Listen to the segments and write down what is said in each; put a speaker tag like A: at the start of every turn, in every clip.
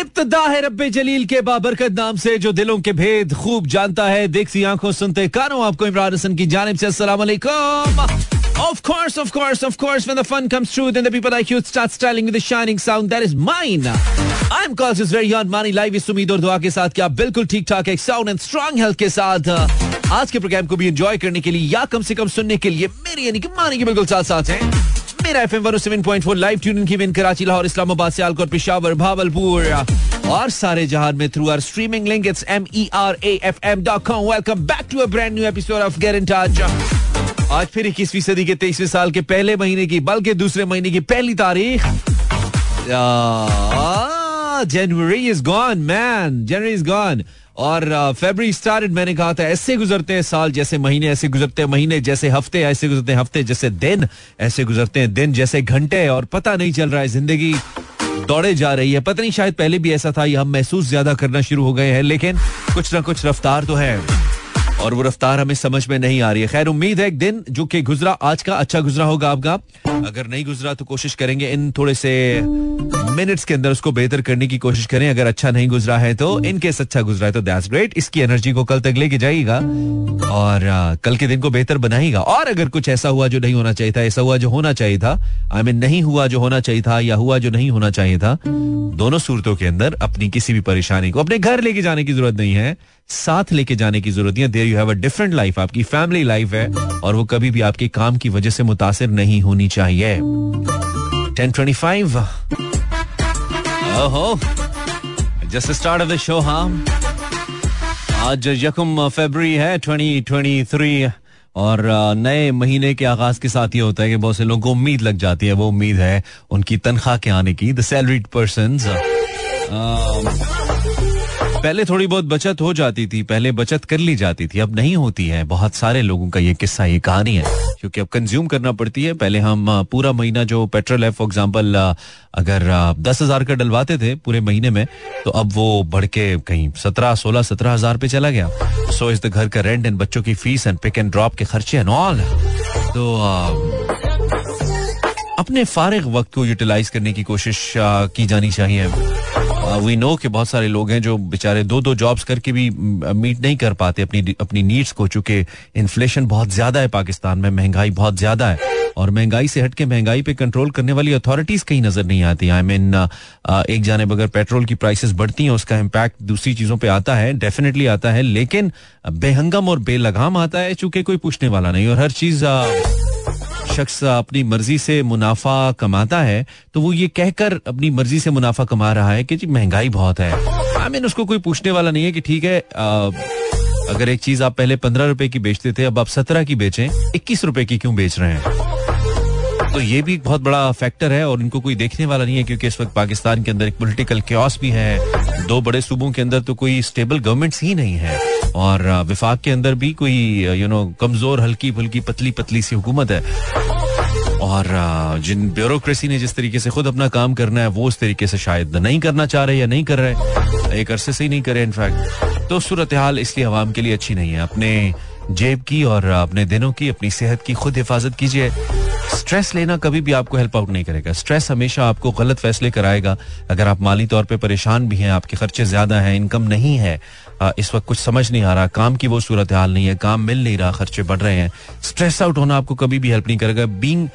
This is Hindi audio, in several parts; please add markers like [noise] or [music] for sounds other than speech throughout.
A: इब्तदा है रब्बे जलील के बाबरकत नाम से जो दिलों के भेद खूब जानता है। देखती आँखों सुनते कानों आपको इमरान हसन की जानिब से वालेकुम Of course, of course, of course, when the fun comes true, then the people like you start styling with the shining sound. That is mine. I'm Cautious very on Money Live इस उम्मीद और दुआ के साथ क्या बिल्कुल ठीक ठाक एक साउंड एंड स्ट्रॉन्ग हेल्थ के साथ। आज के प्रोग्राम को भी एंजॉय करने के लिए या कम से कम सुनने के लिए मेरी यानी कि मानी के बिल्कुल साथ साथ हैं। मेरा एफ़ एम लाइव ट्यून की विन कराची, लाहौर, इस्लामाबाद, सियालकोट, पिशावर, भावलपुर, और सारे जहान में through our streaming link it's M E R A F M dot com welcome back to a brand new episode of get आज फिर इक्कीसवीं सदी के तेईसवें साल के पहले महीने की, बल्कि दूसरे महीने की पहली तारीख। January is gone man January is gone और फेबरी स्टार्टेड मैंने कहा था, ऐसे गुजरते हैं साल जैसे महीने, ऐसे गुजरते हैं महीने जैसे हफ़्ते, ऐसे गुजरते हैं हफ़्ते जैसे दिन, ऐसे गुजरते हैं दिन जैसे घंटे, और पता नहीं चल रहा है, ज़िंदगी दौड़े जा रही है। पता नहीं, शायद पहले भी ऐसा था, ये हम महसूस ज़्यादा करना शुरू हो गए हैं, लेकिन कुछ ना कुछ रफ्तार तो है। और वो रफ्तार हमें समझ में नहीं आ रही है। खैर, उम्मीद है एक दिन, जो कि गुजरा, आज का अच्छा गुजरा होगा आपका। अगर नहीं गुजरा तो कोशिश करेंगे इन थोड़े से मिनट्स के अंदर उसको बेहतर करने की कोशिश करें। अगर अच्छा नहीं गुजरा है तो इन केस अच्छा गुजरा है तो दैट्स ग्रेट इसकी एनर्जी को कल तक लेके जाएगा और आ, कल के दिन को बेहतर बनाएगा और अगर कुछ ऐसा हुआ जो नहीं होना चाहिए था ऐसा हुआ जो होना चाहिए था आई I मीन mean, नहीं हुआ जो होना चाहिए था या हुआ जो नहीं होना चाहिए था दोनों सूरतों के अंदर अपनी किसी भी परेशानी को अपने घर लेके जाने की ज़रूरत नहीं है साथ लेके जाने की ज़रूरत नहीं है। There you have a different life आपकी फैमिली लाइफ है और वो कभी भी आपके काम की वजह से मुतासर नहीं होनी चाहिए। टेन ट्वेंटी फाइव ओहो। Just start of the show हाँ। आज यकम फरवरी है 2023 और नए महीने के आगाज़ के साथ ये होता है कि बहुत से लोगों को उम्मीद लग जाती है, वो उम्मीद है उनकी तनख्वाह के आने की द सैलरीड पर्सन पहले थोड़ी बहुत बचत हो जाती थी, पहले बचत कर ली जाती थी, अब नहीं होती है। बहुत सारे लोगों का ये किस्सा, ये कहानी है, क्योंकि अब कंज्यूम करना पड़ती है। पहले हम पूरा महीना जो पेट्रोल है फॉर एग्ज़ाम्पल अगर दस हज़ार का डलवाते थे पूरे महीने में तो अब वो बढ़ के कहीं सत्रह, सोलह, सत्रह हज़ार पे चला गया। सो इस द घर का रेंट एंड बच्चों की fees and pick and drop के खर्चे एंड ऑल तो अपने फारिग वक्त को यूटिलाइज करने की कोशिश की जानी चाहिए। वी नो कि बहुत सारे लोग हैं जो बेचारे दो दो जॉब्स करके भी मीट नहीं कर पाते अपनी अपनी नीड्स को चूँकि इन्फ्लेशन बहुत ज़्यादा है पाकिस्तान में महँगाई बहुत ज़्यादा है। और महँगाई से हटके महँगाई पे कंट्रोल करने वाली अथॉरिटीज कहीं नज़र नहीं आती। आई I मीन mean, एक जानब अगर पेट्रोल की प्राइसेस बढ़ती हैं उसका इम्पैक्ट दूसरी चीज़ों पे आता है डेफिनेटली आता है। लेकिन बेहंगम और बेलगाम आता है चूँकि कोई पूछने वाला नहीं। और हर चीज़ शख्स अपनी मर्ज़ी से मुनाफा कमाता है तो वो ये कहकर अपनी मर्ज़ी से मुनाफा कमा रहा है कि जी, महँगाई बहुत है। आई मीन उसको कोई पूछने वाला नहीं है कि ठीक है अगर एक चीज़ आप पहले पंद्रह रुपए की बेचते थे, अब आप सत्रह की बेचें, इक्कीस रुपए की क्यों बेच रहे हैं? तो ये भी एक बहुत बड़ा फैक्टर है और इनको कोई देखने वाला नहीं है क्योंकि इस वक्त पाकिस्तान के अंदर एक पोलिटिकल क्योस भी है। दो बड़े सूबों के अंदर तो कोई स्टेबल गवर्नमेंट्स ही नहीं है। और विफाक के अंदर भी कोई यू नो कमज़ोर हल्की फुल्की पतली पतली सी हुकूमत है। और जिन ब्यूरोक्रेसी ने जिस तरीके से खुद अपना काम करना है, वो उस तरीके से शायद नहीं करना चाह रहे या नहीं कर रहे। एक अरसे से ही नहीं करे इनफैक्ट तो सूरत हाल इसलिए आवाम के लिए अच्छी नहीं है। अपने जेब की और अपने दिनों की, अपनी सेहत की खुद हिफाजत कीजिए। स्ट्रेस लेना कभी भी आपको हेल्प आउट नहीं करेगा। स्ट्रेस हमेशा आपको गलत फैसले कराएगा। अगर आप माली तौर पे परेशान भी हैं आपके खर्चे ज़्यादा हैं इनकम नहीं है इस वक्त कुछ समझ नहीं आ रहा काम की वो सूरत हाल नहीं है काम मिल नहीं रहा खर्चे बढ़ रहे हैं स्ट्रेस आउट होना आपको कभी भी हेल्प नहीं करेगा। बींग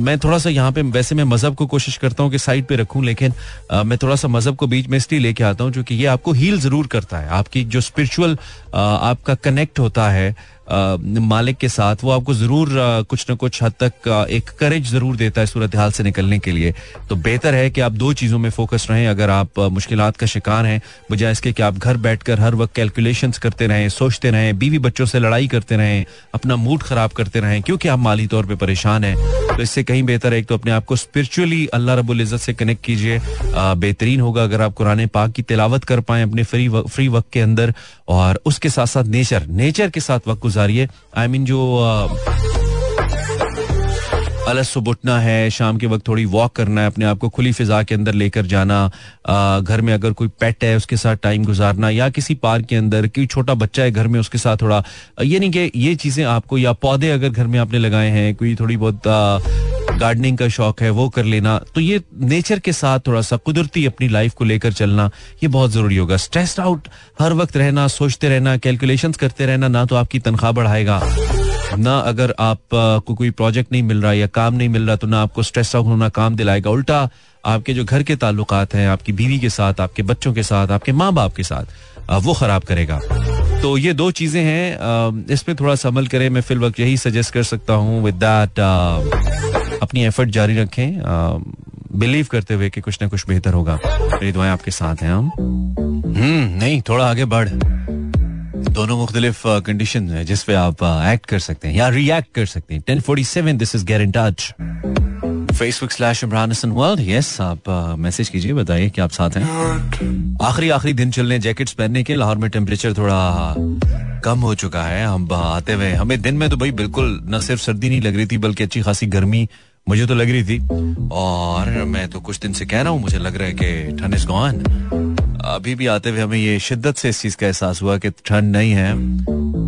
A: मैं थोड़ा सा यहाँ पे वैसे मैं मज़हब को कोशिश करता हूँ कि साइड पे रखूँ लेकिन आ, मैं थोड़ा सा मज़हब को बीच में इसलिए लेके आता हूँ क्योंकि ये आपको हील ज़रूर करता है। आपकी जो स्पिरिचुअल आपका कनेक्ट होता है मालिक के साथ, वो आपको ज़रूर कुछ ना कुछ हद तक एक करेज ज़रूर देता है सूरत हाल से निकलने के लिए। तो बेहतर है कि आप दो चीज़ों में फोकस रहें। अगर आप मुश्किल का शिकार हैं, बजाय इसके कि आप घर बैठकर हर वक्त कैलकुलेशंस करते रहें, सोचते रहें, बीवी बच्चों से लड़ाई करते रहें, अपना मूड खराब करते रहें, क्योंकि आप माली तौर पर परेशान हैं तो इससे कहीं बेहतर है एक तो अपने आप को स्पिरिचुअली अल्लाह रबुल इज़्ज़त से कनेक्ट कीजिए। बेहतरीन होगा अगर आप कुरान पाक की तिलावत कर पाए, अपने फ्री फ्री वक्त के अंदर। और उसके साथ साथ नेचर नेचर के साथ वक्त गुजारिए। आई मीन जो अलग सुबह उठना है, शाम के वक्त थोड़ी वॉक करना है, अपने आप को खुली फिजा के अंदर लेकर जाना घर में अगर कोई पेट है, उसके साथ टाइम गुजारना, या किसी पार्क के अंदर, कोई छोटा बच्चा है घर में, उसके साथ थोड़ा, ये नहीं कि ये चीज़ें आपको, या पौधे अगर घर में आपने लगाए हैं, कोई थोड़ी बहुत गार्डनिंग का शौक है, वो कर लेना तो ये नेचर के साथ थोड़ा सा कुदरती अपनी लाइफ को लेकर चलना, ये बहुत ज़रूरी होगा। स्ट्रेस्ड आउट हर वक्त रहना, सोचते रहना कैलकुलेशंस करते रहना, ना तो आपकी तनख्वाह बढ़ाएगा। ना अगर आप को कोई प्रोजेक्ट नहीं मिल रहा या काम नहीं मिल रहा तो ना आपको स्ट्रेस आउट होना, काम दिलाएगा। उल्टा आपके जो घर के ताल्लुकात हैं, आपकी बीवी के साथ, आपके बच्चों के साथ, आपके माँ बाप के साथ वो खराब करेगा। तो ये दो चीज़ें हैं इस पर थोड़ा सा अमल करें। मैं फिल वक्त यही सजेस्ट कर सकता हूँ विद दैट अपनी एफर्ट जारी रखें। बिलीव करते हुए कि कुछ ना कुछ बेहतर होगा। मेरी दुआएँ आपके साथ हैं, हम। हम्म नहीं, थोड़ा आगे बढ़। दोनों मुख्तलिफ़ कंडीशन है जिस पे आप एक्ट कर सकते हैं या रिएक्ट कर सकते हैं। Ten forty seven this is get in touch Facebook slash Imran Hasan world yes आप मैसेज कीजिए, बताइए कि आप साथ हैं। आखिरी आखिरी दिन चलने जैकेट्स पहनने के लाहौर में टेम्परेचर थोड़ा कम हो चुका है। हम आते हुए हमें दिन में तो भाई बिल्कुल न सिर्फ़ सर्दी नहीं लग रही थी, बल्कि अच्छी खासी गर्मी मुझे तो लग रही थी। और मैं तो कुछ दिन से कह रहा हूँ, मुझे लग रहा है कि ठंड इज़ गॉन अभी भी आते हुए हमें ये शिद्दत से इस चीज़ का एहसास हुआ कि ठंड नहीं है।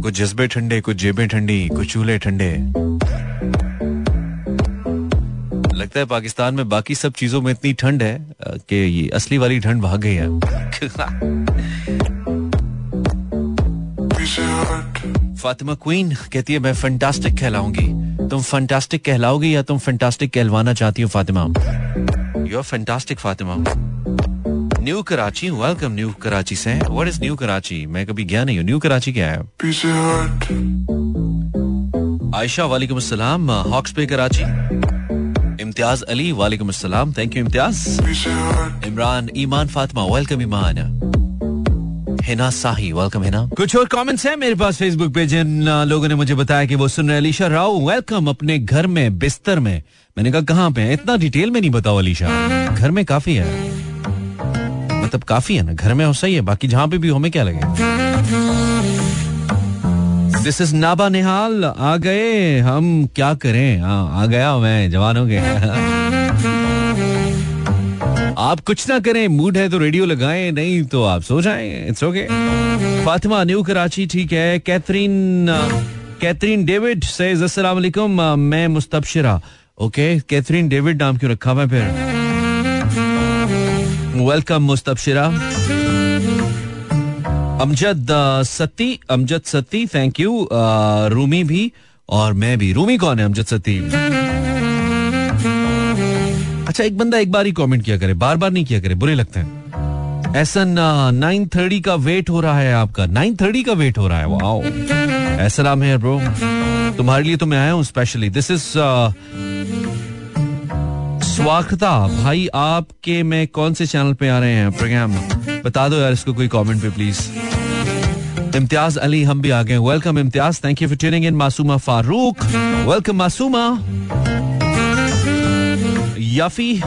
A: कुछ जज्बे ठंडे, कुछ जेबें ठंडी, कुछ चूल्हे ठंडे। लगता है पाकिस्तान में बाकी सब चीज़ों में इतनी ठंड है कि ये असली वाली ठंड भाग गई है। फातिमा क्वीन कहती है, मैं फंटास्टिक कहलाऊँगी। तुम फंटास्टिक कहलाओगी या तुम फंटास्टिक कहलवाना चाहती हो, Fatima? You are fantastic Fatima. New Karachi welcome new Karachi से। What is new Karachi? मैं कभी गया नहीं हूँ। न्यू कराची क्या है? आयशा वालेकुम अस्सलाम। हॉक्स पे कराची। इम्तियाज़ अली वालेकुम अस्सलाम। Thank you Imtiaz. Imran Iman Fatima welcome Iman. Hina Sahi welcome Hina. कुछ और कमेंट्स हैं मेरे पास फेसबुक पे जिन लोगों ने मुझे बताया कि वो सुन रहे अलीशा राव वेलकम अपने घर में बिस्तर में। मैंने कहा कहाँ पे इतना डिटेल में नहीं बताओ अलीशा। घर में काफ़ी है। मतलब काफ़ी है ना। घर में हो, सही है। बाकी जहाँ पे भी हो, हमें क्या लगे दिस इज़ नाबा निहाल आ गए हम। क्या करें? हाँ आ गया मैं। जवान हो गए आप कुछ ना करें। मूड है तो रेडियो लगाएँ, नहीं तो आप सो जाएँ। It's okay Fatima, new Karachi, ठीक है। कैथरीन कैथरीन डेविड अस्सलाम मैं मुस्तबशिरा। ओके कैथरीन डेविड नाम क्यों रखा मैं फिर? Welcome Mustabshira Amjad Satti Amjad Satti thank you Rumi भी और मैं भी रूमी कौन है अमजद सत्ती अच्छा एक बंदा एक बार ही कमेंट किया करे बार बार नहीं किया करे बुरे लगते हैं ऐसा नाइन थर्टी का वेट हो रहा है आपका नाइन थर्टी का वेट हो रहा है वाओ ऐसा नाम है ब्रो तुम्हारे लिए तो मैं आया हूँ स्पेशली दिस इज़ स्वागता भाई, आपके में कौन से चैनल पे आ रहे हैं? प्रोग्राम बता दो यार इसको कोई कमेंट पे प्लीज़ इम्तियाज़ अली, हम भी आ गए welcome Imtiaz thank you for tuning in Masooma Farooq. Welcome Masooma. Yafi,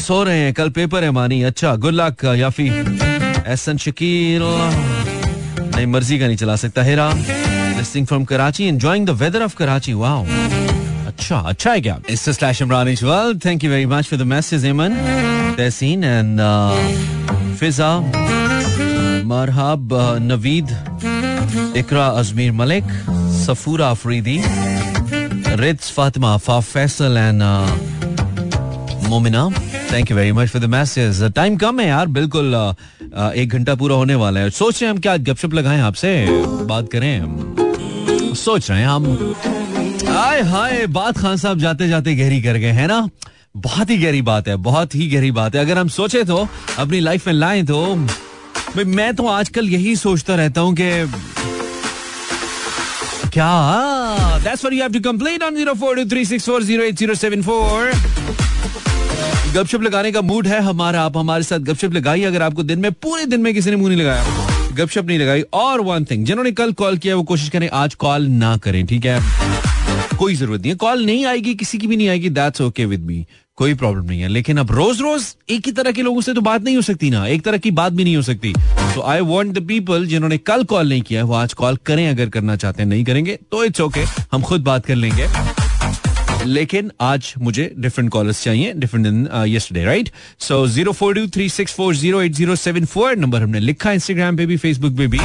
A: सो रहे हैं। कल पेपर है मानी। अच्छा गुड लक याफी। एहसन शकील नहीं मर्ज़ी का नहीं चला सकता। Hira from Karachi enjoying the weather of Karachi wow अच्छा अच्छा है क्या? It's slash Imran Ijwal thank you very much for the message Emaan Tehseen and Fiza Marhab Naveed Iqra Ajmeer Malik Safoora Afridi Ritz Fatima फा Faisal and Momina thank you very much for the message time कम है यार बिल्कुल uh, एक घंटा पूरा होने वाला है। सोच रहे हैं हम क्या गपशप लगाएँ आपसे? बात करें। सोच रहे हैं हम। हाय हाय, बात खान साहब जाते जाते गहरी कर गए, है ना? बहुत ही गहरी बात है, बहुत ही गहरी बात है। अगर हम सोचे तो अपनी लाइफ में लाए तो भाई मैं तो आजकल यही सोचता रहता हूँ कि क्या? That's what you have to complain on 0423640874 गपशप लगाने का मूड है हमारा, आप हमारे साथ गपशप लगाइए। अगर आपको दिन में, पूरे दिन में किसी ने मुँह नहीं लगाया, गपशप नहीं लगाई। और वन थिंग जिन्होंने कल कॉल किया, वो कोशिश करें आज कॉल ना करें, ठीक है? कोई ज़रूरत नहीं है। कॉल नहीं आएगी किसी की भी नहीं आएगी। दैट्स ओके विद मी कोई प्रॉब्लम नहीं है। लेकिन अब रोज रोज एक ही तरह के लोगों से तो बात नहीं हो सकती ना। एक तरह की बात भी नहीं हो सकती। तो आई वॉन्ट द पीपल जिन्होंने कल कॉल नहीं किया वो आज कॉल करें अगर करना चाहते हैं नहीं करेंगे तो इट्स ओके okay, हम खुद बात कर लेंगे। लेकिन आज मुझे डिफरेंट कॉलर्स चाहिए। डिफरेंट दिन yesterday right so zero four two three six four zero eight zero seven four number हमने लिखा इंस्टाग्राम पे भी फेसबुक पे भी।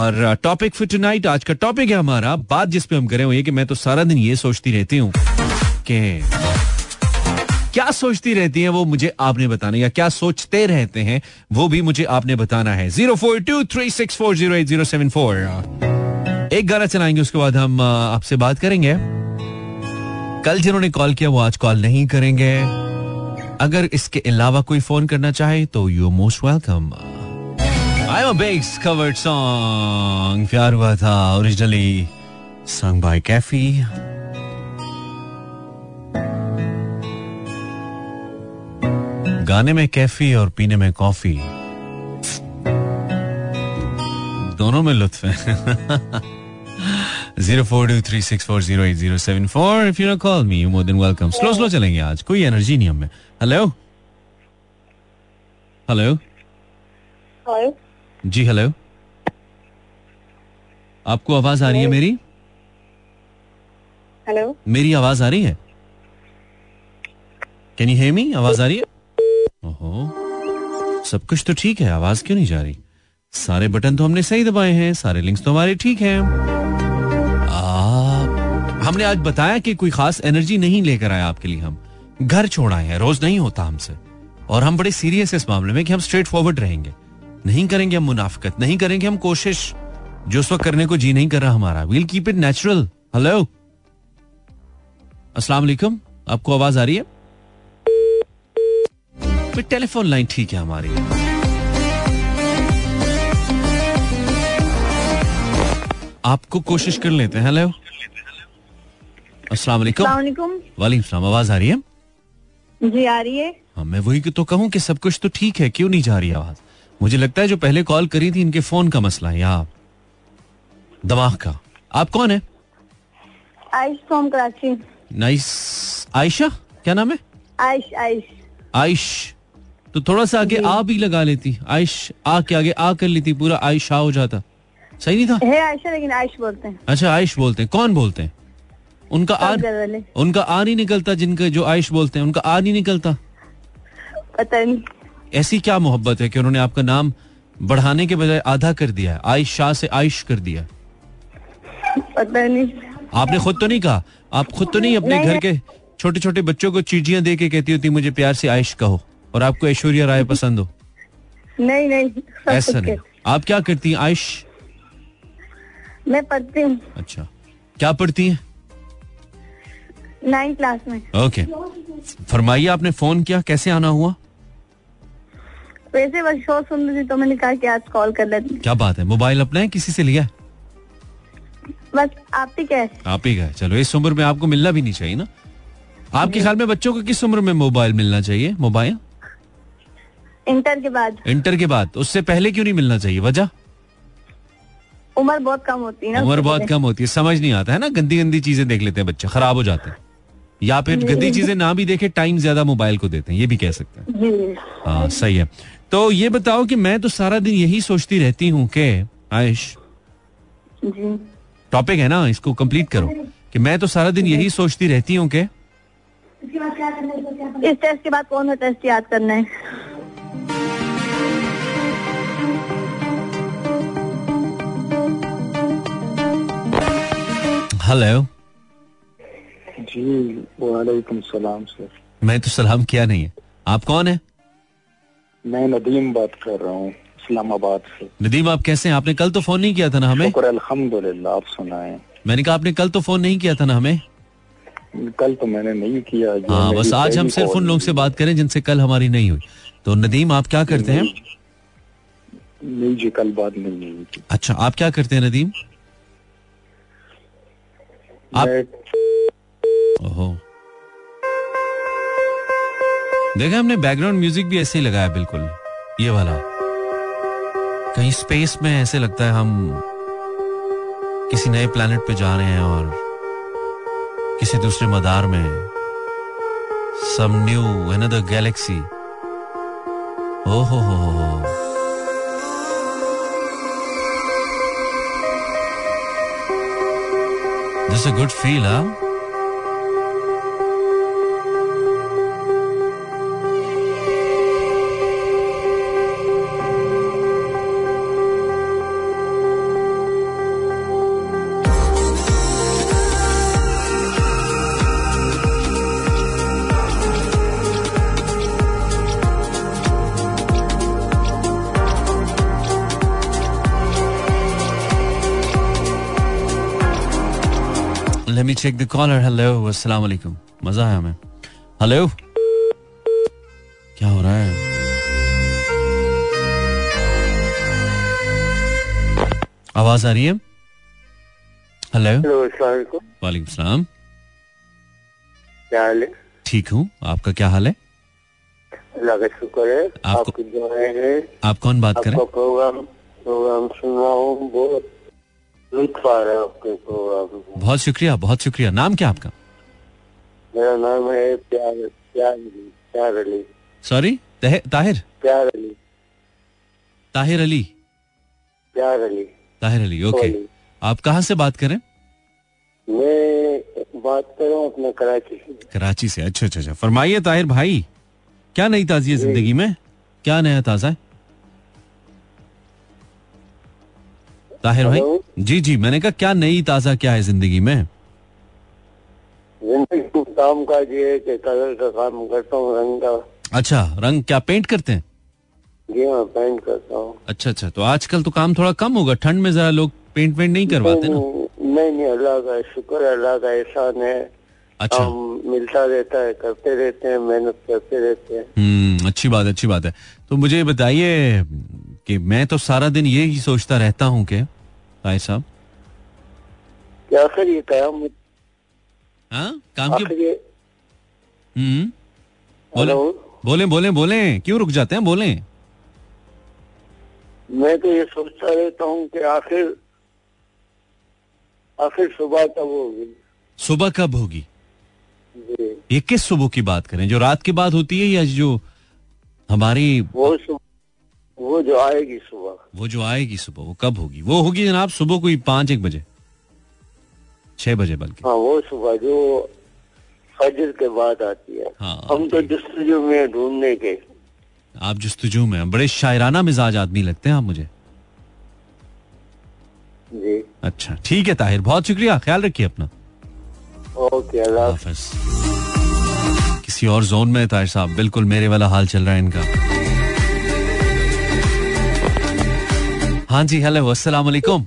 A: और टॉपिक फॉर टुनाइट आज का टॉपिक है हमारा। बात जिस पे हम करें ये कि मैं तो सारा दिन ये सोचती रहती हूँ कि क्या सोचती रहती है वो मुझे आपने बताना या क्या सोचते रहते हैं वो भी मुझे आपने बताना है। Zero four two three six four zero eight zero seven four. एक गाना चलाएँगे, उसके बाद हम आपसे बात करेंगे। कल जिन्होंने कॉल किया वो आज कॉल नहीं करेंगे। अगर इसके अलावा कोई फ़ोन करना चाहे तो you most welcome. I am base covered song प्यार हुआ था ओरिजिनली सॉन्ग बाय कैफी गाने में कैफी और पीने में कॉफ़ी दोनों में लुत्फ है। Zero four two three six four zero eight zero seven four if you call me more then welcome slow slow चलेंगे आज। कोई एनर्जी नहीं हमें। हेलो हेलो जी हेलो आपको आवाज़ आ रही है मेरी?
B: हेलो
A: मेरी आवाज़ आ रही है? कैन यू हेयर मी आवाज़ आ रही है? ओहो। सब कुछ तो ठीक है आवाज़ क्यों नहीं जा रही? सारे बटन तो हमने सही दबाए हैं सारे लिंक्स तो हमारे ठीक हैं। हमने आज बताया कि कोई खास एनर्जी नहीं लेकर आया आपके लिए हम। घर छोड़ आए हैं रोज नहीं होता हमसे। और हम बड़े सीरियस है इस मामले में कि हम स्ट्रेट फॉरवर्ड रहेंगे। नहीं करेंगे हम मुनाफिकत नहीं करेंगे हम कोशिश जो उस वक्त करने को जी नहीं कर रहा हमारा। We'll keep it natural hello अस्सलाम वालेकुम। आपको आवाज़ आ रही है? फिर टेलीफोन लाइन ठीक है हमारी। आपको कोशिश कर लेते हैं। हेलो अस्सलाम वालेकुम।
B: वालेकुम।
A: वालेकुम सलाम। आवाज़ आ रही है?
B: जी आ रही है।
A: हाँ मैं वही तो कहूँ कि सब कुछ तो ठीक है। क्यों नहीं जा रही आवाज़? मुझे लगता है जो पहले कॉल करी थी इनके फ़ोन का मसला है या दिमाग का। आप कौन है?
B: कराची
A: नाइस। आयशा? क्या नाम है?
B: आयुष आयुष।
A: आयुष तो थोड़ा सा आगे आ भी लगा लेती। आयुष आ के आगे आ कर लेती पूरा आयुष आ हो जाता। सही नहीं था?
B: है आयशा लेकिन आयुष बोलते हैं।
A: अच्छा आयुष बोलते हैं। कौन बोलते हैं? उनका आ
B: सब घर वाले
A: उनका आ नहीं निकलता जिनका जो आयुष बोलते हैं उनका आ नहीं निकलता।
B: पता नहीं।
A: ऐसी क्या मोहब्बत है कि उन्होंने आपका नाम बढ़ाने के बजाय आधा कर दिया है? आयुष शाह से आयुष कर दिया
B: पता नहीं।
A: आपने खुद तो नहीं कहा? आप खुद तो नहीं अपने
B: नहीं,
A: घर के छोटे छोटे बच्चों को चीजियाँ दे के कहती होती मुझे प्यार से आयुष कहो और आपको ऐश्वर्या राय पसंद हो?
B: नहीं नहीं
A: ऐसा नहीं। आप क्या करती हैं आयुष
B: मैं पढ़ती हूँ।
A: अच्छा। क्या पढ़ती हैं?
B: नाइन क्लास में।
A: ओके। फरमाइए आपने फ़ोन किया? कैसे आना हुआ?
B: वैसे बस शो सुन रही थी तो मैंने कहा कि आज कॉल कर लेती
A: क्या बात है? मोबाइल अपना है? किसी से लिया
B: बस आप ही क्या
A: आप ही का चलो इस उम्र में आपको मिलना भी नहीं चाहिए ना? आपके ख्याल में बच्चों को किस उम्र में मोबाइल मिलना चाहिए? मोबाइल?
B: इंटर के बाद।
A: इंटर के बाद। उससे पहले क्यों नहीं मिलना चाहिए? वजह?
B: उम्र बहुत कम होती है ना
A: उम्र बहुत कम होती है। समझ नहीं आता है ना? गंदी गंदी चीज़ें देख लेते हैं बच्चे खराब हो जाते हैं। या फिर गंदी चीज़ें ना भी देखे टाइम ज़्यादा मोबाइल को देते हैं ये भी कह सकते हैं। हाँ सही है। तो ये बताओ कि मैं तो सारा दिन यही सोचती रहती हूँ कि आयुष। टॉपिक है ना इसको कंप्लीट करो। कि मैं तो सारा दिन यही सोचती रहती हूँ कि
B: इस टेस्ट के बाद कौन सा टेस्ट याद करना है?
A: हेलो
C: जी वालेकुम सलाम सर।
A: मैं तो सलाम किया नहीं है। आप कौन है?
C: मैं नदीम बात कर रहा हूँ इस्लामाबाद से।
A: नदीम आप कैसे हैं? आपने कल तो फ़ोन नहीं किया था ना हमें?
C: अल्हम्दुलिल्लाह आप सुनाएँ।
A: मैंने कहा आपने कल तो फ़ोन नहीं किया था ना हमें?
C: कल तो मैंने नहीं किया
A: हाँ बस आज हम सिर्फ़ उन लोग से बात करें जिनसे कल हमारी नहीं हुई। तो नदीम आप क्या करते हैं?
C: नहीं जी कल बात नहीं हुई
A: अच्छा आप क्या करते हैं नदीम? आप- ओहो। देखा हमने बैकग्राउंड म्यूज़िक भी ऐसे ही लगाया बिल्कुल। ये वाला। कहीं स्पेस में ऐसे लगता है हम किसी नए प्लेनेट पे जा रहे हैं और किसी दूसरे मदार में। Some new another galaxy oh ho ho ho ho this a good feel हाँ me check the caller hello अस्सलाम वालेकुम। मज़ा आया हमें। हेलो क्या हो रहा है? आवाज़ आ रही है? हेलो वालेकुम। सलाम।
C: क्या हाल है?
A: ठीक हूँ। आपका क्या हाल है?
C: अल्लाह का शुक्र है।
A: आपको- आप कौन बात करें?
C: प्रोग्राम सुन रहा हूँ बहुत।
A: बहुत शुक्रिया बहुत शुक्रिया। नाम क्या आपका?
C: मेरा नाम है प्यार प्यार अली प्यार अली।
A: सॉरी ताहिर?
C: प्यार अली।
A: ताहिर अली?
C: प्यार अली।
A: ताहिर अली ओके आप कहाँ से बात करें?
C: मैं बात कर रहा हूँ अपने कराची से।
A: कराची से। अच्छा अच्छा अच्छा। फरमाइए ताहिर भाई क्या नई ताजी है ज़िंदगी में? क्या नया ताज़ा है? ताहिर भाई? जी जी मैंने कहा क्या नई ताज़ा क्या है ज़िंदगी में?
C: ज़िंदगी काम काज ये कि कलर का काम करता हूँ रंग का।
A: अच्छा रंग क्या पेंट करते हैं?
C: जी हाँ पेंट करता हूँ।
A: अच्छा अच्छा तो आजकल तो काम थोड़ा कम होगा ठंड में जरा लोग पेंट वेंट नहीं करवाते ना?
C: नहीं नहीं अल्लाह का शुक्र है अल्लाह का एहसान है।
A: अच्छा।
C: हम मिलता रहता है करते रहते हैं मेहनत करते रहते हैं।
A: हम्म अच्छी बात अच्छी बात है। तो मुझे बताइए कि मैं तो सारा दिन ये ही सोचता रहता हूँ कि ताहिर साहब।
C: कि आखिर ये
A: हाँ? काम की हम्म। बोले। बोले बोले बोले। क्यों रुक जाते हैं? बोले।
C: मैं तो ये सोचता रहता हूँ कि आखिर आखिर सुबह कब होगी?
A: सुबह कब होगी? ये किस सुबह की बात करें? जो रात के बाद होती है या जो हमारी
C: वो सुबह वो जो आएगी सुबह।
A: वो जो आएगी सुबह वो कब होगी? वो होगी जनाब सुबह कोई पाँच एक बजे। छह बजे बल्कि।
C: हाँ वो सुबह जो फजर के बाद आती है।
A: हाँ,
C: हम तो जस्तजू में ढूँढने के।
A: आप जस्तजू में बड़े शायराना मिजाज आदमी लगते हैं आप मुझे।
C: जी।
A: अच्छा ठीक है ताहिर बहुत शुक्रिया। ख्याल रखिए अपना।
C: ओके अल्लाह
A: हाफिज। किसी और जोन में ताहिर साहब? बिल्कुल मेरे वाला हाल चल रहा है इनका। हाँ जी हेलो अस्सलाम वालेकुम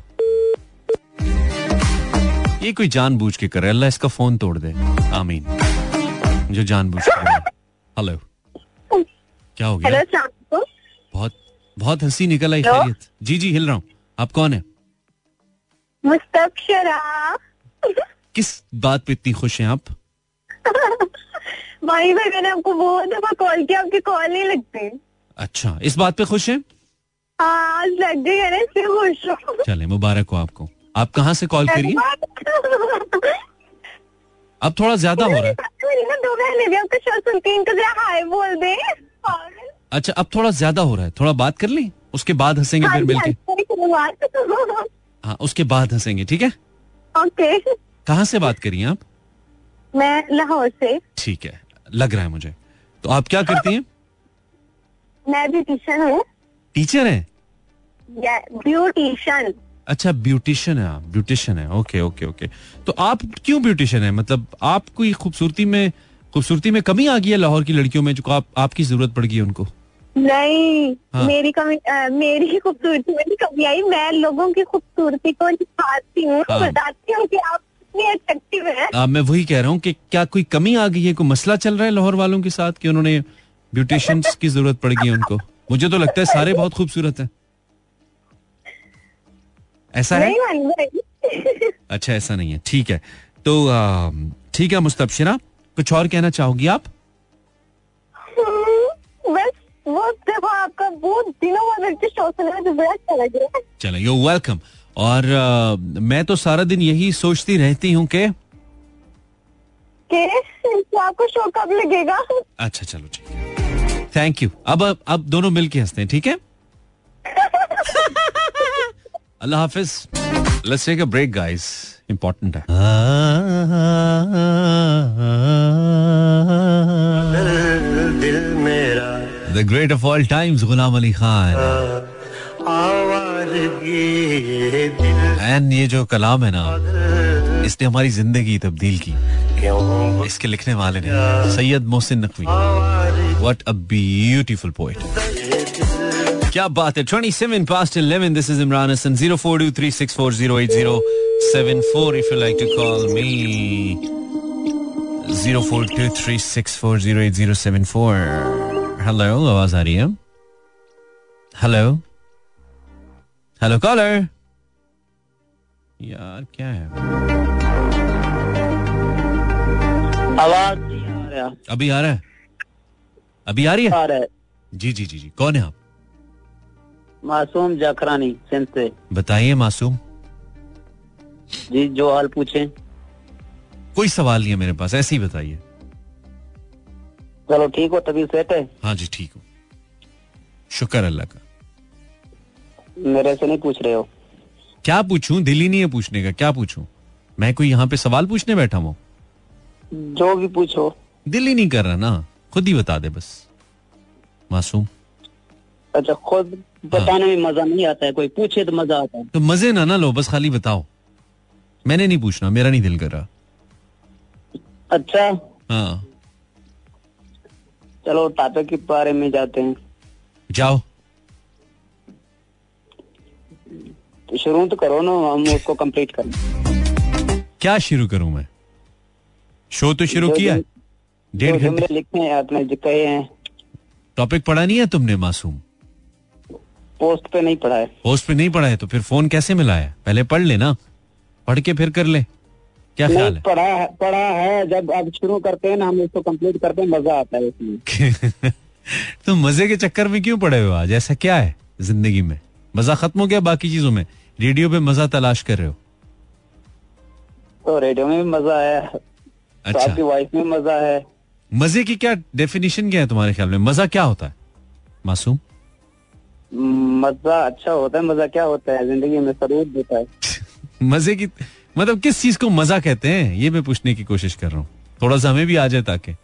A: ये कोई जानबूझ के करे अल्लाह इसका फ़ोन तोड़ दे। आमीन। जो जानबूझ के हेलो क्या हो गया? बहुत बहुत हँसी निकल आई खैरियत। जी जी हिल रहा हूँ। आप कौन है?
B: मुस्तबशरा
A: किस बात पे इतनी खुश हैं आप?
B: भाई [laughs] भाई मैंने आपको बहुत दफ़ा कॉल किया आपकी कॉल नहीं लगती।
A: अच्छा इस बात पे खुश हैं? चले मुबारक हो आपको। आप कहाँ से कॉल करिए? अब थोड़ा ज़्यादा हो रहा है।
B: हैं।
A: अच्छा अब थोड़ा ज़्यादा हो रहा है। थोड़ा बात कर ली? उसके बाद हंसेंगे
B: हाँ
A: फिर मिलके।
B: हाँ
A: हाँ उसके बाद हंसेंगे ठीक है?
B: ओके।
A: कहाँ से बात करिए आप?
B: मैं लाहौर से।
A: ठीक है लग रहा है मुझे। तो आप क्या करती हैं?
B: मैं भी ब्यूटिशियन हूँ।
A: टीचर है?
B: ब्यूटिशियन
A: अच्छा ब्यूटिशियन है आप ब्यूटिशियन है। ओके ओके ओके तो आप क्यों ब्यूटिशियन है? मतलब आप कोई खूबसूरती में खूबसूरती में कमी आ गई है लाहौर की लड़कियों में जो आप, आपकी ज़रूरत पड़ गई उनको?
B: नहीं
A: हाँ।
B: मेरी कमी अ, मेरी [laughs] खूबसूरती में कमी आई। मैं लोगों की खूबसूरती को दिखाती हूँ
A: हाँ।
B: बताती हूँ कि आप कितनी अट्रैक्टिव है।
A: आ, मैं वही कह रहा हूँ कि क्या कोई कमी आ गई है? कोई मसला चल रहा है लाहौर वालों के साथ कि उन्होंने ब्यूटिशियंस की ज़रूरत पड़ गई उनको? मुझे तो लगता है सारे बहुत खूबसूरत हैं। ऐसा है? अच्छा ऐसा नहीं है। ठीक है। तो ठीक है मुस्तबशिरा कुछ और कहना चाहोगी आप?
B: देखो आपका बहुत दिनों बाद शो सुना मुझे बड़ा अच्छा लग रहा है।
A: चलो यू वेलकम और आ, मैं तो सारा दिन यही सोचती रहती हूँ कि
B: कि कि आपको शो कब लगेगा?
A: अच्छा चलो ठीक है। थैंक यू अब अब दोनों मिलके हँसते हैं ठीक है? [laughs] अल्लाह हाफिज। Let's take a break guys important है।
C: दिल मेरा।
A: The great of all times Ghulam Ali Khan
C: and ये
A: जो कलाम है ना इसने हमारी ज़िंदगी तब्दील की। इसके लिखने वाले ने Syed Mohsin Naqvi. What a beautiful poet क्या बात है 27 past 11 this is Imran Hassan 0423640874 if you like to call me 0423640874 hello आवाज आ रही है हेलो हेलो कॉलर यार क्या है
D: आवाज नहीं आ रहा
A: अभी आ रहा है अभी आ रही है?
D: आ रहा है।
A: जी जी जी जी। कौन है आप?
D: मासूम जाखरानी सिंध से
A: बताइए मासूम।
D: जी जो हाल पूछे।
A: कोई सवाल नहीं है मेरे पास ऐसे ही बताइए।
D: चलो ठीक हो तभी सेट है?
A: हाँ जी ठीक हो। शुक्र अल्लाह का।
D: मेरे से नहीं पूछ रहे हो।
A: क्या पूछूँ? दिल ही नहीं है पूछने का क्या पूछूँ? मैं कोई यहाँ पे सवाल पूछने बैठा हूँ?
D: जो भी पूछो।
A: दिल ही नहीं कर रहा ना। खुद ही बता दे बस। मासूम।
D: अच्छा खुद बताने में मज़ा नहीं आता है कोई पूछे तो मज़ा आता है।
A: तो मज़े ना ना लो बस खाली बताओ। मैंने नहीं पूछना मेरा नहीं दिल कर रहा।
D: अच्छा?
A: हाँ।
D: चलो टॉपिक के बारे में जाते हैं।
A: जाओ।
D: तो शुरू तो करो ना हम उसको कंप्लीट करें।
A: क्या शुरू करूँ मैं? शो तो शुरू किया है। डेढ़ घंटे।
D: लिखे हैं आपने जो कहे हैं।
A: टॉपिक पढ़ा नहीं है तुमने मासूम?
D: पोस्ट पे नहीं पढ़ा है।
A: पोस्ट पे नहीं पढ़ा है तो फिर फ़ोन कैसे मिलाया पहले पढ़ ले ना। पढ़ के फिर कर ले। क्या ख्याल
D: नहीं पढ़ा है पढ़ा है। जब अब शुरू करते हैं ना हम इसको कंप्लीट करते हैं मज़ा आता है उसमें
A: है तो मज़े के चक्कर में क्यों पड़े हो आज? ऐसा क्या है ज़िंदगी में? मज़ा खत्म हो गया बाकी चीज़ों में? रेडियो पे मज़ा तलाश कर रहे हो?
D: तो रेडियो में भी मज़ा आया। तो
A: अच्छा
D: आपकी वाइफ में मज़ा है।
A: मज़े की क्या डेफिनेशन क्या है तुम्हारे ख्याल में? मज़ा क्या होता है? मासूम?
D: मज़ा अच्छा होता है मज़ा क्या होता है? ज़िंदगी में सरूर देता है। [laughs]
A: मज़े की मतलब किस चीज़ को मज़ा कहते हैं? ये मैं पूछने की कोशिश कर रहा हूँ। थोड़ा सा हमें भी आ जाए ताकि।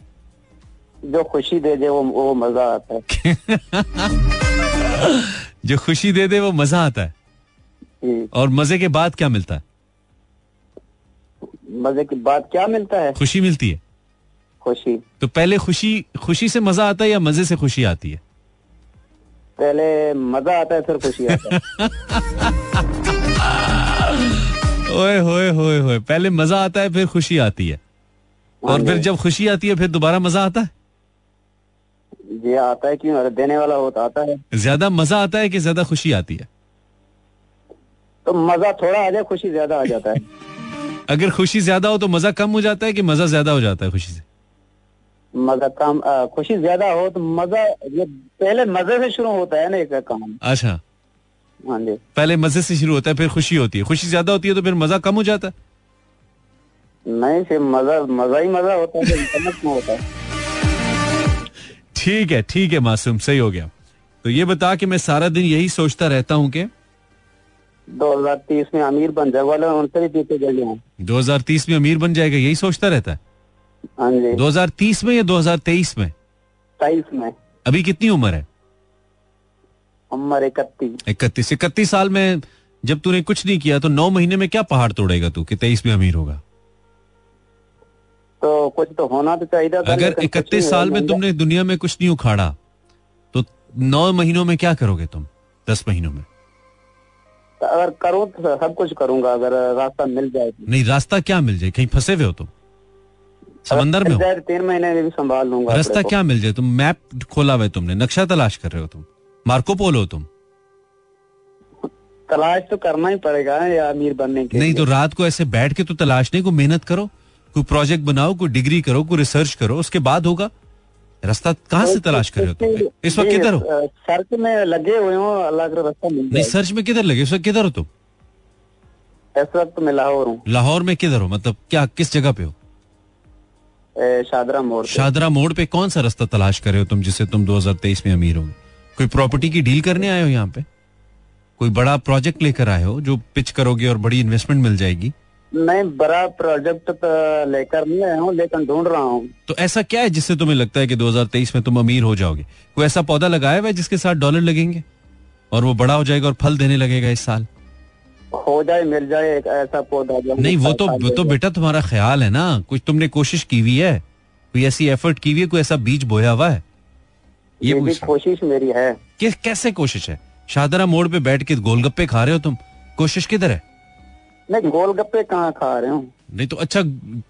D: जो खुशी दे दे वो वो मज़ा आता है। [laughs]
A: जो खुशी दे दे वो मज़ा आता है। और मज़े के बाद क्या मिलता है?
D: मज़े की बात क्या मिलता है?
A: खुशी मिलती है।
D: खुशी।
A: तो पहले खुशी खुशी से मज़ा आता है या मज़े से खुशी आती है?
D: पहले मज़ा आता है फिर खुशी आता है। [laughs]
A: ओए होए होए होए पहले मज़ा आता है फिर खुशी आती है। और फिर जब खुशी आती है फिर दोबारा मज़ा आता है?
D: ये आता है क्यों? अरे देने वाला होता आता है।
A: ज़्यादा मज़ा आता है कि ज़्यादा खुशी आती है?
D: तो मज़ा थोड़ा आ जाए खुशी ज़्यादा आ जाता है। [laughs]
A: अगर खुशी ज़्यादा हो तो मज़ा कम हो जाता है कि मज़ा ज़्यादा हो जाता है खुशी से?
D: मज़ा कम आ, खुशी ज़्यादा हो तो मज़ा ये पहले मज़े से शुरू होता है ना एक काम।
A: अच्छा।
D: हाँ जी।
A: पहले मज़े से शुरू होता है फिर खुशी होती है। खुशी ज़्यादा होती है तो फिर मज़ा कम हो जाता है।
D: नहीं फिर मज़ा मज़ा ही मज़ा होता है होता है।
A: ठीक है ठीक है मासूम सही हो गया। तो ये बता कि मैं सारा दिन यही सोचता रहता हूँ कि
D: 2030 में अमीर बन जाए वाले उनसे भी पीछे चले हैं
A: 2030 में अमीर बन जाएगा यही सोचता रहता है?
D: हाँ जी।
A: 2030 में या 2023 में?
D: तेईस में।
A: अभी कितनी उम्र है?
D: उम्र इकतीस।
A: इकतीस। इकतीस साल में जब तूने कुछ नहीं किया तो नौ महीने में क्या पहाड़ तोड़ेगा तू कि तेईस में अमीर होगा?
D: तो कुछ तो होना तो चाहिए
A: अगर इकतीस साल में तुमने दुनिया में कुछ नहीं उखाड़ा तो नौ महीनों में क्या करोगे तुम? दस महीनों में।
D: तो अगर करो तो सब कुछ करूँगा अगर रास्ता मिल जाए तो।
A: नहीं रास्ता क्या मिल जाए? कहीं फंसे हुए हो तुम? समंदर में
D: तो तीन महीने में भी संभाल लूँगा
A: रास्ता क्या मिल जाए? तुम मैप खोला हुआ तुमने। नक्शा तलाश कर रहे हो तुम। मार्को पोलो हो तुम।
D: तलाश तो करना ही पड़ेगा या अमीर बनने के
A: नहीं तो रात को ऐसे बैठ के तो तलाश नहीं को मेहनत करो। कोई प्रोजेक्ट बनाओ कोई डिग्री करो कोई रिसर्च करो उसके बाद होगा। रास्ता कहाँ से तलाश कर रहे हो तुम? इस वक्त किधर हो?
D: सर्च में लगे हुए हो अल्लाह का रास्ता मिल
A: नहीं सर्च में किधर लगे? इस वक्त किधर हो तुम?
D: इस वक्त मैं लाहौर हूँ।
A: लाहौर में किधर हो? मतलब क्या किस जगह पे हो?
D: शादरा मोड़
A: शादरा मोड़ पे कौन सा रास्ता तलाश कर रहे हो तुम जिससे तुम 2023 में अमीर होगे? कोई प्रॉपर्टी की डील करने आए हो यहाँ पे? कोई बड़ा प्रोजेक्ट लेकर आए हो जो पिच करोगे और बड़ी इन्वेस्टमेंट मिल जाएगी?
D: नहीं बड़ा प्रोजेक्ट तो लेकर नहीं आया हूँ लेकिन ढूंढ रहा हूँ।
A: तो ऐसा क्या है जिससे तुम्हें लगता है कि 2023 में तुम अमीर हो जाओगे? कोई ऐसा पौधा लगाया हुआ है जिसके साथ डॉलर लगेंगे? और वो बड़ा हो जाएगा और फल देने लगेगा इस साल?
D: हो जाए मिल जाए एक ऐसा पौधा जो
A: नहीं वो तो वो तो बेटा तुम्हारा ख्याल है ना? कुछ तुमने कोशिश की हुई है? कोई ऐसी एफर्ट की हुई है? कोई ऐसा बीज बोया हुआ है? ये
D: ये भी
A: हूँ।
D: कोशिश मेरी है।
A: कि कैसे कोशिश है? शाहदरा मोड़ पे बैठ के गोलगप्पे खा रहे हो तुम? कोशिश किधर है?
D: नहीं गोलगप्पे कहाँ खा रहे हूँ?
A: नहीं तो अच्छा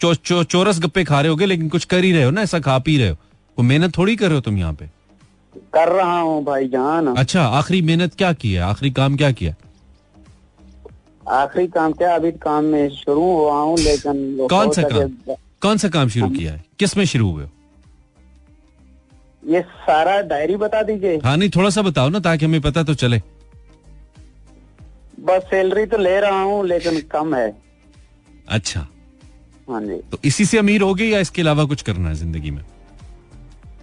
A: चो, चो, चोरस गप्पे खा रहे होगे लेकिन कुछ कर ही रहे हो ना? ऐसा खा पी रहे हो? वो मेहनत थोड़ी कर रहे हो तुम यहाँ पे?
D: कर रहा हूँ भाई जान
A: अच्छा आखिरी मेहनत क्या की है? आखिरी काम क्या किया?
D: आखिरी काम क्या? अभी काम में शुरू हुआ हूँ लेकिन
A: कौन सा काम? कौन सा काम शुरू किया है? किसमें शुरू हुए
D: ये सारा डायरी बता दीजिए।
A: हाँ नहीं थोड़ा सा बताओ ना ताकि हमें पता तो चले।
D: बस सैलरी तो ले रहा हूँ लेकिन कम है।
A: अच्छा।
D: हाँ जी।
A: तो इसी से अमीर हो गए या इसके अलावा कुछ करना है ज़िंदगी में?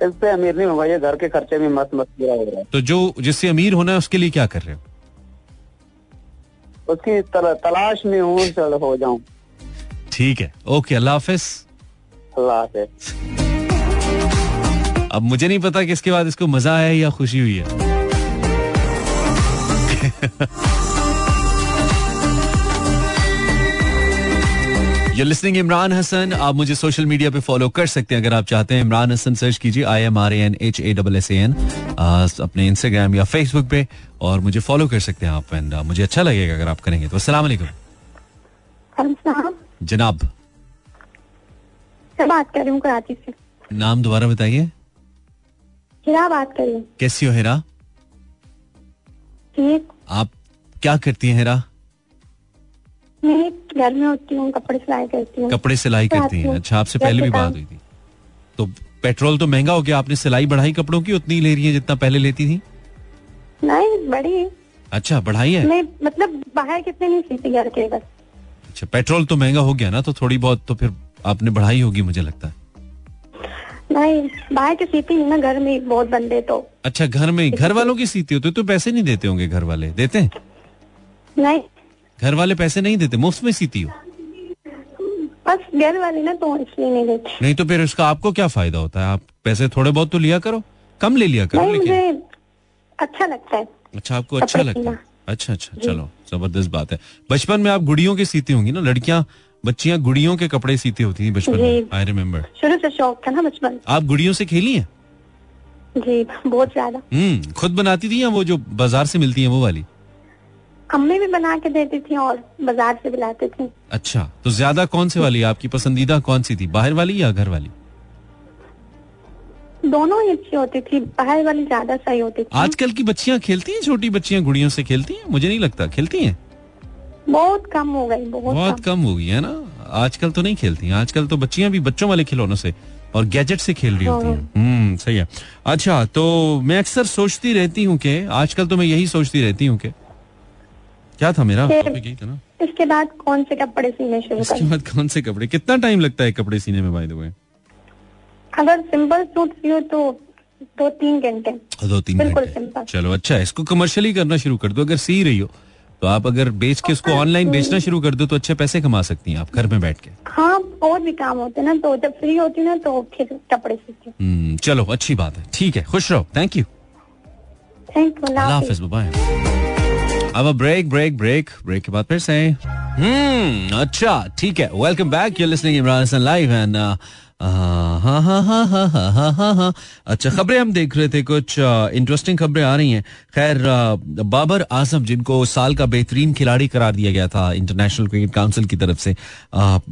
D: इससे अमीर नहीं हुआ ये घर के खर्चे में मत मत पूरा हो रहा है।
A: तो जो जिससे अमीर होना है उसके लिए क्या कर रहे हो?
D: उसकी तल, तलाश में हूँ हो जाऊँ।
A: ठीक है। ओके अल्लाह हाफिज।
D: अल्लाह हाफिज।
A: अब मुझे नहीं पता कि इसके बाद इसको मज़ा आया या खुशी हुई है। [laughs] ये लिसनिंग इमरान हसन आप मुझे सोशल मीडिया पे फॉलो कर सकते हैं। अगर आप चाहते हैं इमरान हसन सर्च कीजिए I M R N H A double S N अपने इंस्टाग्राम या फेसबुक पे और मुझे फॉलो कर सकते हैं आप एंड मुझे अच्छा लगेगा अगर आप करेंगे। तो अस्सलाम वालेकुम। जनाब।
B: बात कर रही हूँ कराची से।
A: नाम दोबारा बताइए।
B: हिरा बात कर रही हूँ।
A: कैसी हो हेरा?
B: ठीक।
A: आप क्या करती हैं हेरा?
B: मैं घर में होती हूँ कपड़े सिलाई करती हूँ।
A: कपड़े सिलाई करती हैं। अच्छा आपसे पहले भी बात हुई थी। तो पेट्रोल तो महँगा हो गया आपने सिलाई बढ़ाई कपड़ों की उतनी ले रही है जितना पहले लेती थी?
B: नहीं बड़ी
A: अच्छा बढ़ाई है?
B: मैं मतलब बाहर कितने नहीं सीती घर के बस।
A: अच्छा पेट्रोल तो महँगा हो गया ना तो थोड़ी बहुत तो फिर आपने बढ़ाई होगी मुझे लगता है।
B: नहीं बाहर के सीती नहीं ना घर में बहुत बंदे तो।
A: अच्छा घर में घर वालों की सीती होती तो पैसे नहीं देते होंगे घर वाले? देते हैं?
B: नहीं
A: घर वाले पैसे नहीं देते मुफ़्त में सीती हो।
B: बस घर वाले ना तो इसलिए नहीं देते।
A: नहीं तो फिर उसका आपको क्या फ़ायदा होता है? आप पैसे थोड़े बहुत तो लिया करो कम ले लिया करो लेकिन
B: अच्छा लगता है।
A: अच्छा आपको अच्छा लगता है? अच्छा अच्छा चलो ज़बरदस्त बात है। बचपन में आप गुड़ियों के सीती होंगी ना लड़कियाँ बच्चियाँ गुड़ियों के कपड़े सीती होती थी बचपन में आई रिमेम्बर
B: शुरू से शौक था ना बचपन।
A: आप गुड़ियों से खेली हैं?
B: जी बहुत ज़्यादा।
A: हम्म खुद बनाती थी या वो जो बाज़ार से मिलती है वो वाली?
B: अम्मी भी बना के देती थी और बाज़ार से भी लाते थे।
A: अच्छा तो ज़्यादा कौन से वाली? आपकी पसंदीदा कौन सी थी? बाहर वाली या घर वाली?
B: दोनों ही अच्छी होती थी। बाहर वाली ज़्यादा सही होती थी।
A: आजकल की बच्चियाँ खेलती हैं? छोटी बच्चियाँ गुड़ियों से खेलती हैं? मुझे नहीं लगता। खेलती हैं?
B: बहुत कम हो गई बहुत,
A: बहुत
B: कम
A: हो गई है ना? आजकल तो नहीं खेलती हैं। आजकल तो बच्चियाँ भी बच्चों वाले खिलौनों से और गैजेट से खेल रही होती हैं। हम्म सही है। अच्छा तो मैं अक्सर सोचती रहती हूँ कि आजकल तो मैं यही सोचती रहती हूँ कि क्या था मेरा? टॉपिक यही था ना।
B: इसके बाद कौन से कपड़े सीने शुरू
A: इसके बाद कौन से कपड़े? कितना टाइम लगता है कपड़े सीने में बाय द वे
B: अगर सिंपल सूट सियो तो दो तीन घंटे।
A: दो तीन
B: बिल्कुल
A: घंटे। चलो अच्छा इसको कमर्शियली करना शुरू कर दो अगर सी रही हो। तो आप अगर बेच के इसको ऑनलाइन बेचना शुरू कर दो तो अच्छे पैसे कमा सकती हैं आप घर में बैठ के।
B: हाँ और भी काम होते हैं ना तो जब फ्री होती ना तो फिर कपड़े सीती
A: हम्म, चलो अच्छी बात है। ठीक है खुश रहो। थैंक यू
B: थैंक यू
A: अब ब्रेक ब्रेक ब्रेक ब्रेक के बाद फिर से। हम्म अच्छा ठीक है। Welcome back you listening Imran Hasan live and अच्छा खबरें हम देख रहे थे, कुछ uh, इंटरेस्टिंग खबरें आ रही हैं। खैर uh, बाबर आज़म, जिनको साल का बेहतरीन खिलाड़ी करार दिया गया था इंटरनेशनल क्रिकेट काउंसिल की तरफ़ से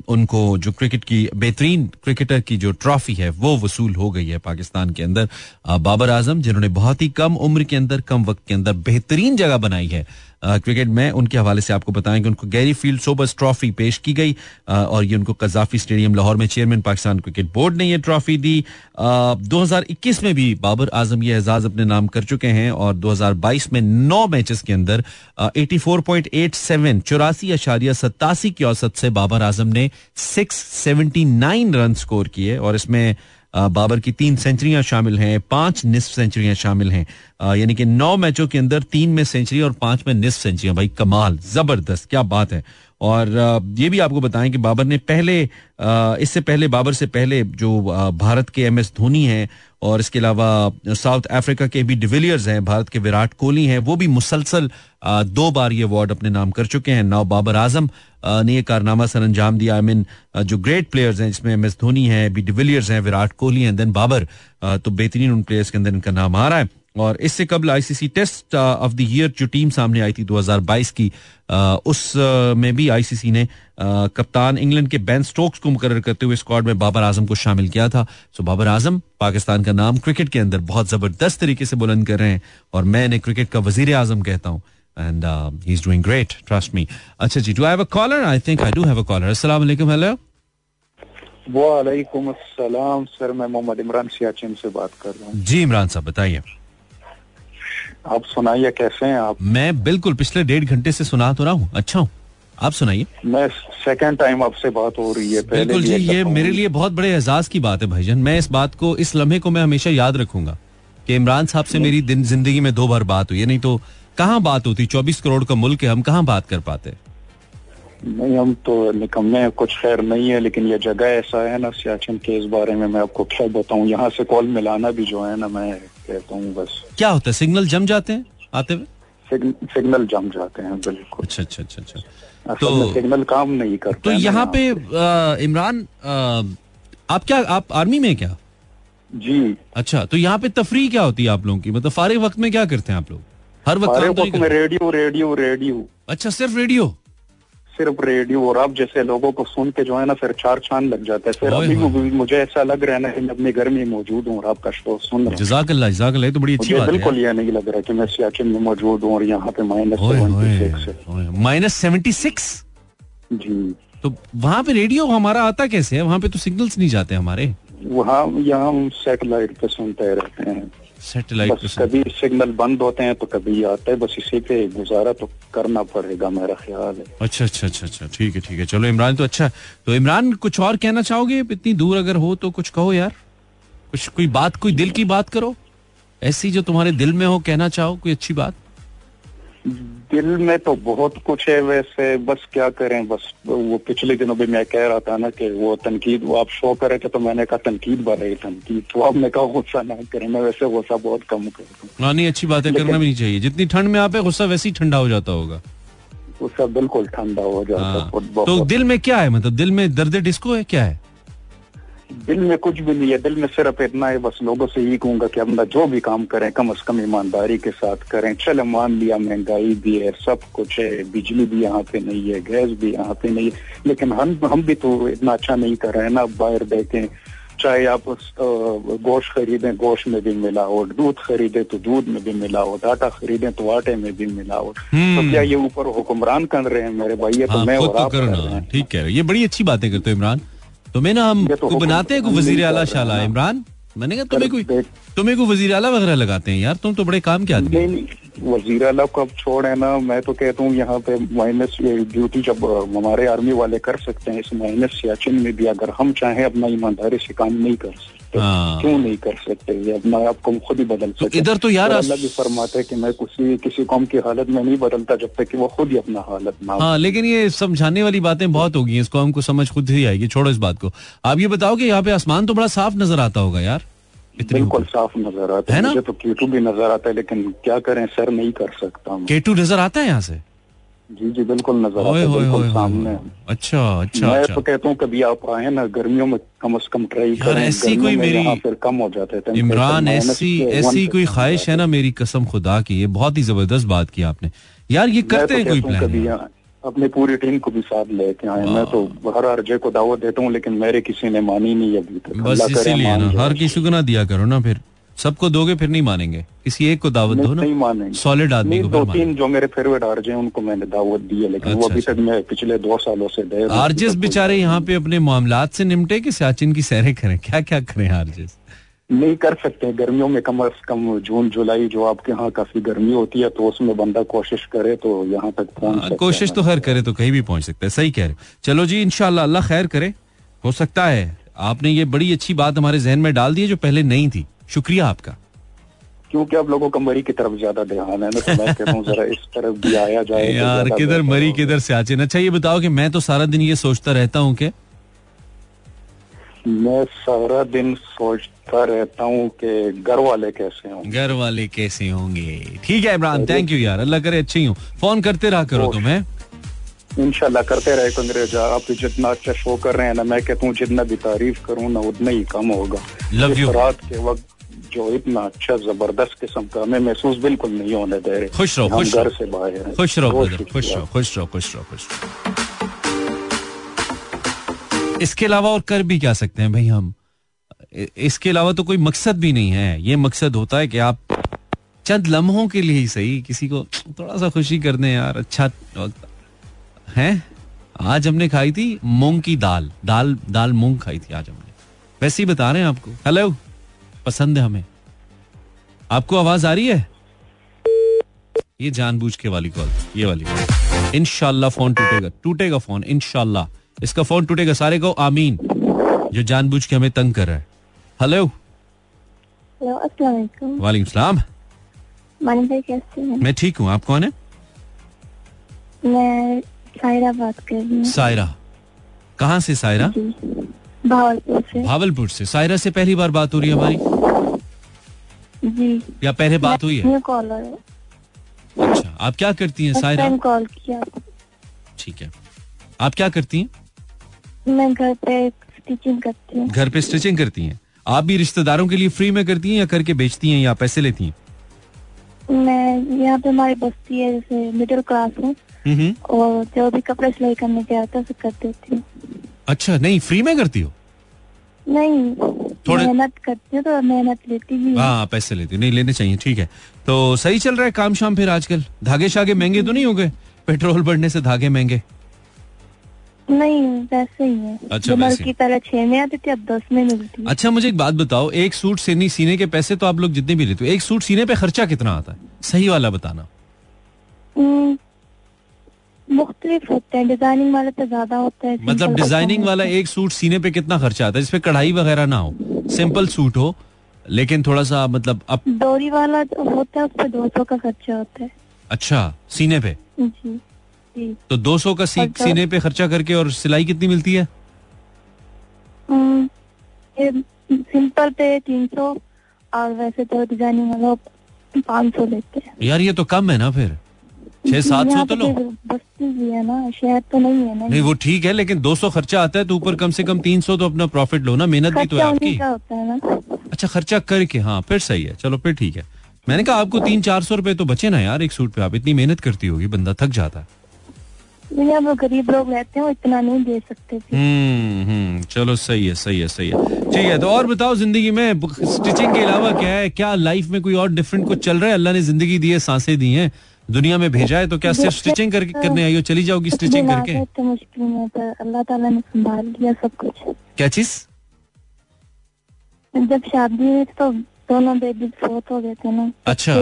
A: उनको जो क्रिकेट की, बेहतरीन क्रिकेटर की जो ट्रॉफी है, वो वसूल हो गई है पाकिस्तान के अंदर। बाबर आज़म, जिन्होंने बहुत ही कम उम्र के अंदर, कम वक्त के अंदर बेहतरीन जगह बनाई है क्रिकेट में उनके हवाले से आपको बताएँ कि उनको गैरी फ़ील्ड सोबर्स ट्रॉफी पेश की गई और ये उनको कजाफी स्टेडियम लाहौर में चेयरमैन पाकिस्तान क्रिकेट बोर्ड ने ये ट्रॉफी दी। अ, 2021 में भी बाबर आज़म ये एजाज अपने नाम कर चुके हैं और 2022 में नौ मैचेस के अंदर eighty four point eight seven चौरासी अशारिया सत्तासी की औसत से बाबर आज़म ने six seventy nine run score किए और इसमें बाबर की तीन सेंचुरियाँ शामिल हैं, पाँच निस्फ सेंचुरियाँ शामिल हैं। यानी कि नौ मैचों के अंदर तीन में सेंचुरी और पाँच में निस्फ सेंचुरियाँ। भाई, कमाल, ज़बरदस्त, क्या बात है। और ये भी आपको बताएँ कि बाबर ने पहले इससे पहले, बाबर से पहले जो भारत के एम एस धोनी हैं और इसके अलावा साउथ अफ्रीका के भी डिविलियर्स हैं, भारत के विराट कोहली हैं, वो भी मुसलसल दो बार ये अवार्ड अपने नाम कर चुके हैं। नाव बाबर आज़म ने यह कारनामा सर अंजाम दिया। आई मीन जो ग्रेट प्लेयर्स हैं, जिसमें एम एस धोनी है बी डिविलियर्स हैं, विराट कोहली हैं देन बाबर तो बेहतरीन उन प्लेयर्स के अंदर इनका नाम आ रहा है। और इससे कबल ICC test of the year जो टीम सामने आई थी 2022 की आ, उस आ, में भी आईसीसी ने आ, कप्तान इंग्लैंड के बैन स्टोक्स को मुकर करते हुए स्क्वाड में बाबर आज़म को शामिल किया था। सो बाबर आज़म पाकिस्तान का नाम क्रिकेट के अंदर बहुत ज़बरदस्त तरीके से बुलंद कर रहे हैं और मैं इन्हें क्रिकेट का वज़ीर आज़म कहता हूँ। And he is doing great trust me अच्छा जी do I have a caller I think I do have a caller अस्सलाम वालेकुम हेलो
E: वालेकुम अस्सलाम सर मैं मोहम्मद इमरान सियाचिन से बात कर रहा हूँ।
A: जी इमरान साहब बताइए।
E: आप सुनाइए कैसे हैं आप?
A: मैं बिल्कुल पिछले डेढ़ घंटे से सुना तो रहा हूँ। अच्छा हूँ। आप सुनाइए।
E: मैं सेकंड टाइम आपसे बात हो रही है पहले
A: बिल्कुल जी ये मेरे लिए बहुत बड़े एजाज की बात है भाईजान। मैं इस बात को इस लम्हे को मैं हमेशा याद रखूँगा कि इमरान साहब से मेरी दिन ज़िंदगी में दो बार बात हुई नहीं तो कहाँ बात होती? चौबीस करोड़ का मुल्क है हम कहाँ बात कर पाते?
E: नहीं हम तो निकम्मे कुछ खैर नहीं है लेकिन ये जगह ऐसा है ना सियाचिन के इस बारे में मैं आपको क्या बताऊँ। यहाँ से कॉल मिलाना भी जो है ना मैं कहता हूँ बस।
A: क्या होता है? सिग्नल जम जाते हैं आते हुए?
E: सिग्नल जम जाते हैं बिल्कुल।
A: अच्छा अच्छा अच्छा अच्छा। तो-
E: सिग्नल काम नहीं करता
A: तो यहाँ पे इमरान आप क्या आप आर्मी में क्या?
E: जी।
A: अच्छा तो यहाँ पे तफरी क्या होती है आप लोगों की? मतलब फारिग वक्त में क्या करते हैं आप लोग? हर वक्त तो
E: वक्त में रेडियो रेडियो रेडियो।
A: अच्छा सिर्फ़ रेडियो?
E: सिर्फ़ रेडियो और अब जैसे लोगों को सुन के जो है ना फिर चार चाँद लग जाता है। फिर अभी। भी मुझे ऐसा लग रहा है ना कि मैं अपने घर में मौजूद हूँ और आपका शो सुन रहा हूँ।
A: जजाकल्ला जजाकल्ला तो बड़ी अच्छी बात है
E: बिल्कुल यह नहीं लग रहा कि मैं सियाचिन में मौजूद हूँ और यहाँ पे minus seventy
A: six minus seventy six
E: जी।
A: तो वहाँ पे रेडियो हमारा आता कैसे है? वहाँ पे तो सिग्नल्स नहीं जाते हमारे।
E: वहाँ यहाँ सेटेलाइट पे सुनते रहते हैं।
A: सैटेलाइट
E: कभी सिग्नल बंद होते हैं तो कभी आता है बस इसी पे गुजारा तो करना पड़ेगा मेरा ख्याल है।
A: अच्छा अच्छा अच्छा अच्छा ठीक है ठीक है। चलो इमरान तो अच्छा तो इमरान कुछ और कहना चाहोगे? इतनी दूर अगर हो तो कुछ कहो यार। कुछ कोई बात कोई दिल की बात करो। ऐसी जो तुम्हारे दिल में हो कहना चाहो कोई अच्छी बात?
E: दिल में तो बहुत कुछ है वैसे बस क्या करें बस वो पिछले दिनों भी मैं कह रहा था ना कि वो तनकीद वो आप शो करे थे तो मैंने कहा तनकीद बढ़ रही तनकीद। तो आपने कहा गुस्सा ना करें मैं वैसे गुस्सा बहुत कम करता हूँ।
A: नहीं अच्छी बात है करना भी नहीं चाहिए। जितनी ठंड में आप है गुस्सा वैसे ही ठंडा हो जाता होगा।
E: गुस्सा बिल्कुल ठंडा हो जाता
A: हाँ।
E: है
A: तो दिल में क्या है? मतलब दिल में दर्द डिस्को है? क्या है?
E: दिल में कुछ भी नहीं है दिल में सिर्फ़ इतना है बस लोगों से यही कहूँगा कि अपना जो भी काम करें कम से कम ईमानदारी के साथ करें। चल मान लिया महँगाई भी है सब कुछ है बिजली भी यहाँ पे नहीं है गैस भी यहाँ पे नहीं है। लेकिन हम हम भी तो इतना अच्छा नहीं कर रहे हैं ना बाहर देखें चाहे आप गोश्त खरीदें गोश्त में भी मिलावट दूध खरीदे तो दूध में भी मिलावट आटा खरीदे तो आटे में भी मिलावट। तो क्या ये ऊपर हुक्मरान कर रहे हैं मेरे भाई? ये तो मैं और
A: तो
E: आप
A: ठीक कह रहे हो। ये बड़ी अच्छी बातें करते हो इमरान। तो मैं ना हम
E: तो
A: को बनाते हैं को वज़ीर आला शाला इमरान? मैंने कहा तुम्हें कोई तुम्हें को वज़ीर आला वगैरह लगाते हैं यार? तुम तो बड़े काम के आदमी
E: नहीं। वज़ीर अला को अब छोड़ है ना मैं तो कहता हूँ यहाँ पे माइनस ड्यूटी जब हमारे आर्मी वाले कर सकते हैं इस माइनस सियाचिन में भी अगर हम चाहें अपना ईमानदारी से काम नहीं कर सकते।
A: हाँ।
E: क्यों नहीं कर सकते? ये अपना आपको खुद ही बदल सकते
A: इधर तो यार
E: अल्लाह भी फरमाते हैं कि मैं किसी किसी कौम की हालत में नहीं बदलता जब तक कि वो खुद ही अपना हालत ना
A: हाँ लेकिन ये समझाने वाली बातें बहुत होगी इसको हमको समझ खुद ही आएगी। छोड़ो इस बात को। आप ये बताओ कि यहाँ पे आसमान तो बड़ा साफ़ नज़र आता होगा यार।
E: बिल्कुल साफ़ नज़र आता
A: है ना?
E: मुझे तो केटू भी नज़र आता है लेकिन क्या करें? सर नहीं कर सकता
A: केटू नज़र आता है यहाँ से?
E: जी जी बिल्कुल नज़र आता है बिल्कुल सामने।
A: अच्छा अच्छा
E: मैं
A: अच्छा।
E: तो कहता हूँ कभी आप आए ना गर्मियों में कम से कम ट्राई
A: यार, ऐसी कोई मेरी-
E: फिर कम हो जाता है
A: इमरान ऐसी ऐसी कोई ख्वाहिश है ना मेरी कसम खुदा की ये बहुत ही ज़बरदस्त बात की आपने। यार ये करते
E: तो
A: हैं कोई प्लान
E: कभी अपनी पूरी टीम को भी साथ लेके आए। मैं तो हर अर्जे को दावत देता हूँ लेकिन मेरे किसी ने मानी नहीं अभी तक।
A: बस इसीलिए ना हर किसी को ना दिया करो ना फिर। सबको दोगे फिर नहीं मानेंगे। किसी एक को दावत दो ना।
E: मानेंगे।
A: सॉलिड आदमी को
E: दो तीन जो मेरे फेवरेट आरजे हैं उनको मैंने दावत दी है लेकिन
A: अच्छा, वो
E: अभी
A: अच्छा।
E: तक मैं पिछले दो सालों से दे रहा
A: आरजेस बेचारे यहाँ पे अपने मामला से निपटे कि सियाचिन की सैरें करें? क्या क्या करें आरजेस?
E: नहीं कर सकते गर्मियों में कम अज कम जून जुलाई जो आपके यहाँ काफ़ी गर्मी होती है तो उसमें बंदा कोशिश करे तो यहाँ तक पहुँच है
A: कोशिश तो हर करे तो कहीं भी पहुँच सकता है। सही कह रहे चलो जी अल्लाह खैर करे। हो सकता है आपने ये बड़ी अच्छी बात हमारे जहन में डाल दी है जो पहले नहीं थी। शुक्रिया आपका।
E: क्योंकि आप लोगों का मरी की तरफ़ ज़्यादा ध्यान है तो मैं कहता हूँ जरा इस तरफ़ भी आया जाए तो
A: यार किधर मरी। किधर सियाचिन अच्छा ये बताओ कि मैं तो सारा दिन ये सोचता रहता हूँ कि
E: मैं सारा दिन सोचता रहता हूँ कि घर वाले कैसे होंगे।
A: घर वाले कैसे होंगे। ठीक है इमरान थैंक यू यार अल्लाह करे अच्छे ही। हूँ फ़ोन करते रहा करो तुम्हें
E: इंशाल्लाह करते रहे कंग्रेज आप जितना अच्छा शो कर रहे हैं ना मैं कहता हूँ जितना भी तारीफ़ करूँ ना उतना ही कम होगा। इस
A: you.
E: रात के वक्त जो इतना अच्छा ज़बरदस्त किस्म का हमें महसूस बिल्कुल नहीं होने दे रहे।
A: खुश रहो, खुश
E: घर से बाहर
A: खुश रहो खुश रहो खुश रहो खुश रहो खुश रहो। इसके अलावा और कर भी क्या सकते हैं भाई हम? इसके अलावा तो कोई मकसद भी नहीं है। ये मकसद होता है कि आप चंद लम्हों के लिए ही सही किसी को थोड़ा सा खुशी कर दें यार अच्छा है? आज हमने खाई थी मूंग की दाल। दाल दाल मूंग खाई थी आज हमने। वैसे ही बता रहे हैं आपको। हेलो पसंद है हमें। आपको आवाज़ आ रही है? ये जानबूझ के वाली कॉल ये वाली कॉल। इनशाला फ़ोन टूटेगा टूटेगा फ़ोन इनशाला इसका फ़ोन टूटेगा सारे को आमीन। जो जानबूझ के हमें तंग कर रहा है। हेलो।
F: हेलो अस्सलाम वालेकुम
A: सलाम।
F: कैसे हैं?
A: मैं ठीक हूँ आप कौन है?
F: मैं सायरा बात कर रही हूँ।
A: सायरा। कहाँ से सायरा?
F: भावलपुर से।
A: भावलपुर से। सायरा से पहली बार बात हो रही है हमारी?
F: जी।
A: या पहले बात हुई है?
F: कॉलर है।
A: अच्छा आप क्या करती हैं सायरा?
F: कॉल किया।
A: ठीक है। आप क्या करती हैं?
F: मैं घर पे स्टिचिंग करती हूँ।
A: घर पे स्टिचिंग करती हैं। आप भी रिश्तेदारों के लिए फ्री में करती हैं या करके बेचती हैं या पैसे लेती हैं?
F: मैं यहाँ पे हमारी बस्ती है जैसे मिडिल क्लास हूँ और जो भी कपड़े सिलाई करने के आता है उसे कर देती हूँ।
A: अच्छा नहीं फ्री में करती हो?
F: नहीं
A: थोड़े-
F: मेहनत करती हूँ तो मेहनत लेती भी हूँ।
A: हाँ पैसे लेती नहीं लेने चाहिए ठीक है। तो सही चल रहा है काम शाम फिर आजकल? धागे शागे महँगे तो नहीं हो गए? पेट्रोल बढ़ने से धागे महँगे।
F: नहीं वैसे ही है।
A: अच्छा, वैसे
F: की पहले छह में आती थी अब दस में मिलती है।
A: अच्छा मुझे एक बात बताओ एक सूट सीने सीने के पैसे तो आप लोग जितने भी लेते हो एक सूट सीने पे खर्चा कितना आता है? सही वाला बताना।
F: हम्म, मुख्तलिफ़ होते हैं। डिज़ाइनिंग वाले तो ज़्यादा होता है
A: मतलब डिज़ाइनिंग वाला एक सूट सीने पे कितना खर्चा आता है? जिसपे कढ़ाई वगैरह ना हो। सिंपल सूट हो लेकिन थोड़ा सा मतलब अब
F: डोरी वाला जो होता है उस पर दो सौ का खर्चा होता है।
A: अच्छा सीने पे?
F: जी जी।
A: तो 200 का सी, सीने पे खर्चा करके और सिलाई कितनी मिलती है?
F: हम्म, सिंपल पे तीन सौ और वैसे तो डिज़ाइनिंग वाला पाँच सौ लेते हैं।
A: यार ये तो कम है ना फिर। छह सात सौ तो लो।
F: बस्ती भी है ना शहर तो नहीं है ना
A: नहीं वो ठीक है लेकिन 200 खर्चा आता है तो ऊपर कम से कम 300 तो अपना प्रॉफिट लो ना मेहनत भी तो है आपकी।
F: होता है ना।
A: अच्छा खर्चा करके हाँ फिर सही है चलो फिर ठीक है। मैंने कहा आपको तीन चार सौ रुपए तो बचे ना यार एक सूट पे आप इतनी मेहनत करती होगी बंदा थक जाता है।
F: वो गरीब लोग रहते हैं इतना नहीं दे सकते
A: हम्म हम्म चलो सही है सही है सही है। ठीक है तो और बताओ ज़िंदगी में स्टिचिंग के अलावा क्या है क्या लाइफ में कोई और डिफरेंट कुछ चल रहा है? अल्लाह ने ज़िंदगी दी है साँसें दी हैं। दुनिया में भेजा है तो क्या सिर्फ़ स्टिचिंग करके करने आई हो? चली जाओगी स्टिचिंग करके?
F: गए मुश्किल में पर अल्लाह ताला ने संभाल लिया सब कुछ।
A: क्या चीज़?
F: जब शादी हुई तो दोनों बेबी फोत हो गए थे ना
A: अच्छा।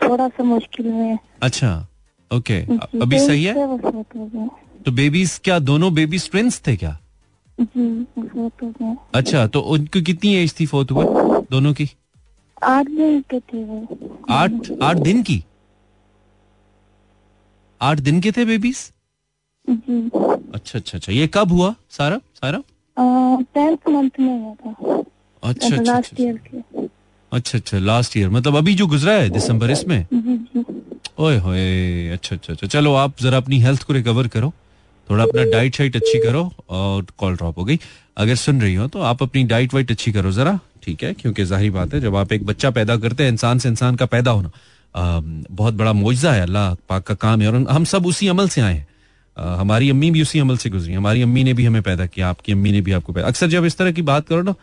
F: थोड़ा सा मुश्किल में।
A: अच्छा ओके। अभी
F: तो
A: सही है? तो बेबीज क्या दोनों बेबीज ट्विंस थे क्या?
F: जी
A: अच्छा तो उनकी कितनी एज थी फोत हुए दोनों की?
F: आठ दिन के थे वो।
A: आठ आठ दिन की? आठ दिन के थे बेबीज
F: जी
A: अच्छा अच्छा अच्छा। ये कब हुआ सारा सारा?
F: टेंथ मंथ में हुआ था।
A: अच्छा अच्छा
F: लास्ट
A: अच्छा
F: ईयर के
A: अच्छा अच्छा लास्ट ईयर मतलब अभी जो गुजरा है दिसंबर इसमें?
F: जी जी
A: ओए होए अच्छा अच्छा अच्छा। चलो आप जरा अपनी हेल्थ को रिकवर करो। थोड़ा अपना डाइट शाइट अच्छी करो और कॉल ड्रॉप हो गई। अगर सुन रही हो तो आप अपनी डाइट वाइट अच्छी करो जरा। ठीक है? क्योंकि ज़ाहिर बात है जब आप एक बच्चा पैदा करते हैं इंसान से इंसान का पैदा होना। बहुत बड़ा मुआवजा है, अल्लाह पाक का काम है। और हम सब उसी अमल से आए हैं। हमारी अम्मी भी उसी अमल से गुजरी हमारी अम्मी ने भी हमें पैदा किया, आपकी अम्मी ने भी आपको पैदा अक्सर जब इस तरह की बात करो ना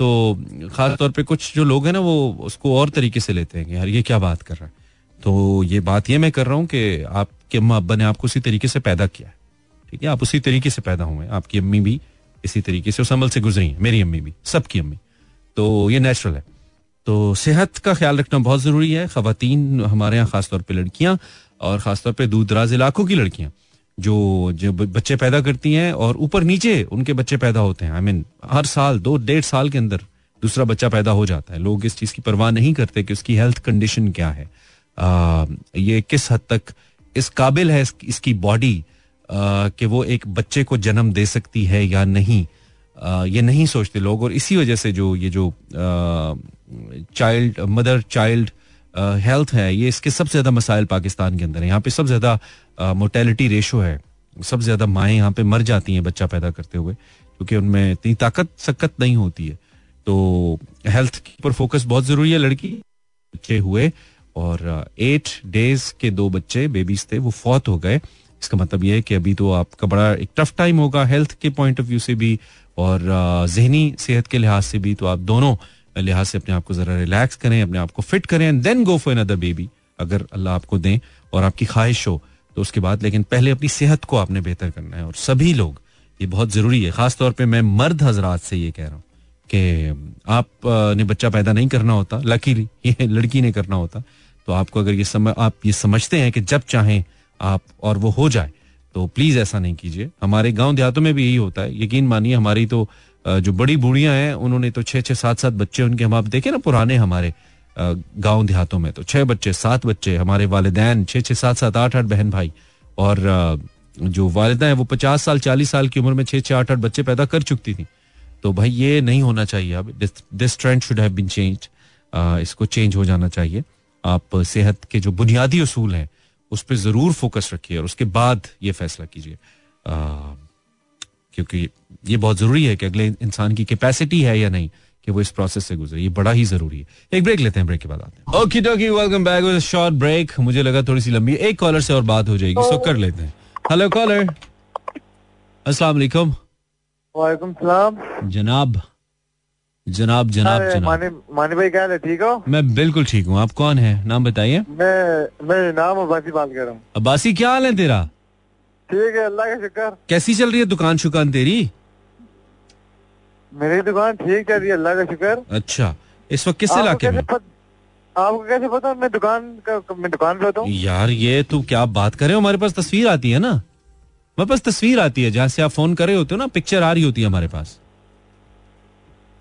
A: तो खास तौर पे कुछ जो लोग हैं ना, वो उसको और तरीके से लेते हैं यार ये क्या बात कर रहा है। तो ये बात ये मैं कर रहा हूँ कि आपके अम्मा, अब्बा ने आपको उसी तरीके से पैदा किया है। ठीक है? आप उसी तरीके से पैदा हुए आपकी अम्मी भी इसी तरीके से उस अमल से गुजरी है। मेरी अम्मी भी, सबकी अम्मी। तो ये नेचुरल है। तो सेहत का ख्याल रखना बहुत ज़रूरी है। खातन हमारे यहाँ खासतौर पर लड़कियाँ और खासतौर पर दूर दराज इलाकों की लड़कियाँ जो जो बच्चे पैदा करती हैं और ऊपर नीचे उनके बच्चे पैदा होते हैं। आई मीन हर साल दो डेढ़ साल के अंदर दूसरा बच्चा पैदा हो जाता है। लोग इस चीज़ की परवाह नहीं करते कि उसकी हेल्थ कंडीशन क्या है। आ, ये किस हद तक इस काबिल है इस, इसकी बॉडी कि वो एक बच्चे को जन्म दे सकती है या नहीं? आ, ये नहीं सोचते लोग और इसी वजह से जो ये जो चाइल्ड मदर चाइल्ड हेल्थ है, ये इसके सबसे ज़्यादा मसाइल पाकिस्तान के अंदर है। यहाँ पे सबसे ज़्यादा मोटेलिटी रेशो है। सबसे ज़्यादा माएँ यहाँ पे मर जाती हैं बच्चा पैदा करते हुए, क्योंकि उनमें इतनी ताकत, सकत नहीं होती है। तो हेल्थ पर फोकस बहुत ज़रूरी है, लड़की बच्चे हुए। और एट डेज़ के दो बच्चे बेबीज थे, वो फौत हो गए। इसका मतलब ये है कि अभी तो आपका बड़ा एक टफ टाइम होगा हेल्थ के पॉइंट ऑफ़ व्यू से भी और जहनी सेहत के लिहाज से भी। तो आप दोनों लिहाज से अपने आप को जरा रिलैक्स करें, अपने आप को फिट करें and then go for another baby अगर अल्लाह आपको दें और आपकी ख्वाहिश हो तो उसके बाद, लेकिन पहले अपनी सेहत को आपने बेहतर करना है, और सभी लोग, ये बहुत ज़रूरी है। खासतौर पर मैं मर्द हजरात से ये कह रहा हूँ कि आप ने बच्चा पैदा नहीं करना होता लकीली [laughs] ये लड़की ने करना होता तो आपको अगर ये समझ आप ये समझते हैं कि जब चाहें आप और वो हो जाए तो प्लीज़ ऐसा नहीं कीजिए। हमारे गाँव देहातों में भी यही होता है। यकीन मानिए, हमारी तो जो बड़ी बूढ़ियाँ हैं, उन्होंने तो छह छह सात सात बच्चे उनके हम आप देखे ना पुराने हमारे गाँव देहातों में तो छह बच्चे, सात बच्चे हमारे वालदेन छह छह सात सात आठ आठ बहन भाई और जो वालदा है, वो पचास साल, चालीस साल की उम्र में छह छह आठ आठ बच्चे पैदा कर चुकती थी। तो भाई ये नहीं होना चाहिए। अब this trend should have been change इसको चेंज हो जाना चाहिए। आप सेहत के जो बुनियादी असूल हैं, उस पर ज़रूर फोकस रखिए और उसके बाद ये फैसला कीजिए। क्योंकि ये बहुत ज़रूरी है कि अगले इंसान की कैपेसिटी है या नहीं कि वो इस प्रोसेस से गुजरे। ये बड़ा ही ज़रूरी है। एक ब्रेक लेते हैं ब्रेक के बाद आते हैं। Okay welcome back with short break मुझे लगा थोड़ी सी लंबी। एक कॉलर से और बात हो जाएगी सो कर लेते हैं। हेलो कॉलर अस्सलाम वालेकुम
G: वालेकुम सलाम
A: जनाब जनाब जनाब जनाब।
G: मानी मानी भाई क्या है? ठीक हो?
A: मैं बिल्कुल ठीक हूँ। आप कौन है? नाम बताइए।
G: मैं मैं नाम अब्बासी बात कर रहा हूँ।
A: अब्बासी क्या हाल है तेरा?
G: ठीक है अल्लाह का शुक्र।
A: कैसी चल रही है दुकान शुकान तेरी?
G: मेरी दुकान ठीक चल रही है अल्लाह का शुक्र।
A: अच्छा इस वक्त किस इलाके में?
G: आपको कैसे पता? मैं दुकान का मैं दुकान पे होता हूँ।
A: यार ये तू क्या बात करे हमारे पास तस्वीर आती है ना? हमारे पास तस्वीर आती है जहाँ से आप फ़ोन कर रहे होते हो ना पिक्चर आ रही होती है हमारे पास।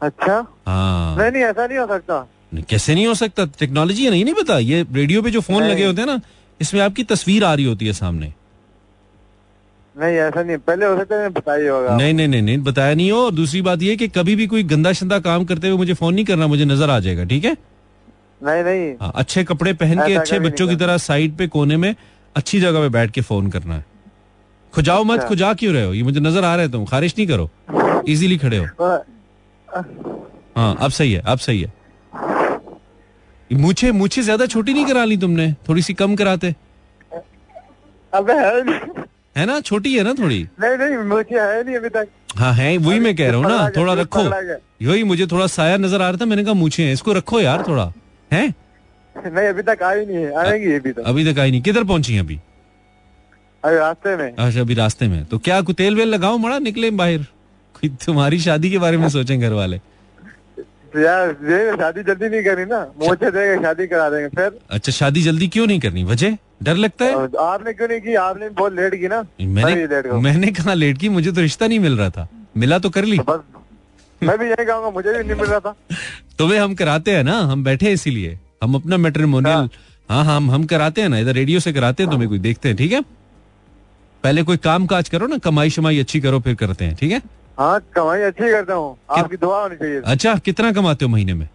G: अच्छा?
A: हाँ।
G: नहीं नहीं ऐसा नहीं हो सकता।
A: नहीं, कैसे नहीं हो सकता? टेक्नोलॉजी है नहीं नहीं पता। ये रेडियो पे जो फ़ोन लगे होते हैं ना इसमें आपकी तस्वीर आ रही होती है सामने।
G: नहीं ऐसा नहीं पहले हो सकता है बताइए होगा।
A: नहीं नहीं नहीं नहीं बताया नहीं हो। और दूसरी बात ये कि कभी भी कोई गंदा शंदा काम करते हुए मुझे फ़ोन नहीं करना मुझे नज़र आ जाएगा ठीक है?
G: नहीं नहीं।
A: हाँ, अच्छे कपड़े पहन के अच्छे बच्चों की तरह साइड पे कोने में अच्छी जगह पे बैठ के फ़ोन करना है। खुजाओ मत
G: अच्छा।
A: खुजा क्यों रहे हो? ये मुझे नज़र आ रहे तुम खारिश नहीं करो। इजीली खड़े हो। हाँ अब सही है अब सही है। मुझे मुझे ज़्यादा छोटी नहीं करा ली तुमने थोड़ी सी कम कराते।
G: अबे है
A: ना? छोटी है ना थोड़ी?
G: नहीं नहीं मुझे है नहीं अभी तक।
A: हाँ है वही मैं कह रहा हूँ ना थोड़ा रखो। यही मुझे थोड़ा साया नज़र आ रहा था मैंने कहा मुझे है इसको रखो यार थोड़ा है?
G: नहीं अभी तक आई नहीं है आएँगी अभी तक
A: अभी तक आई नहीं। किधर पहुँची अभी?
G: अभी रास्ते में।
A: अच्छा अभी रास्ते में। तो क्या कुछ तेल वेल लगाओ मड़ा निकले बाहर। कोई तुम्हारी शादी के बारे में सोचें घर वाले
G: तो यार ये शादी जल्दी नहीं करनी ना। मुझे देंगे शादी करा देंगे फिर।
A: अच्छा शादी जल्दी क्यों नहीं करनी? वजह? डर लगता है?
G: आपने क्यों नहीं की? आपने बहुत लेट की ना।
A: मैंने मैंने कहा लेट की मुझे तो रिश्ता नहीं मिल रहा था। मिला तो कर ली।
G: बस मैं भी यही कहूँगा मुझे भी नहीं मिल रहा था। [laughs]
A: तुम्हें हम कराते हैं ना हम बैठे हैं इसीलिए। हम अपना मेट्रिमोनियल हाँ। हाँ हम हम कराते हैं ना इधर रेडियो से कराते हैं तुम्हें कोई देखते हैं ठीक है? पहले कोई काम काज करो ना कमाई शमाई अच्छी करो फिर करते हैं ठीक है?
G: हाँ कमाई अच्छी करता हूँ। आपकी दुआ होनी चाहिए।
A: अच्छा कितना कमाते हो महीने में?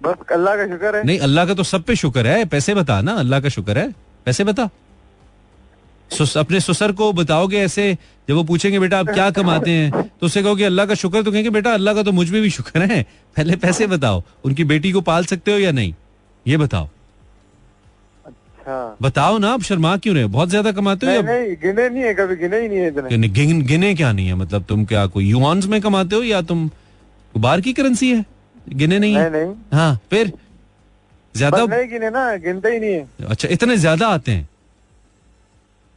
G: बस अल्लाह का शुक्र है।
A: नहीं अल्लाह का तो सब पे शुक्र है। पैसे बता ना अल्लाह का शुक्र है। पैसे बता। सुस, अपने सुसर को बताओगे ऐसे जब वो पूछेंगे बेटा आप क्या [laughs] कमाते हैं? तो उससे कहोगे अल्लाह का शुक्र तो कहेंगे बेटा अल्लाह का तो मुझमें भी शुक्र है। पहले पैसे बताओ उनकी बेटी को पाल सकते हो या नहीं? ये बताओ।
G: अच्छा
A: बताओ ना आप शर्मा क्यों रहे बहुत ज़्यादा कमाते हो
G: नहीं नहीं गिने नहीं है कभी गिने ही नहीं है इतने।
A: गिने, क्या नहीं है? मतलब तुम क्या कोई युआन्स में कमाते हो या तुम बाहर की करेंसी है? गिने नहीं
G: नहीं
A: है?
G: नहीं
A: हाँ फिर? ज़्यादा
G: नहीं गिने ना गिनते ही नहीं है।
A: अच्छा इतने ज़्यादा आते हैं?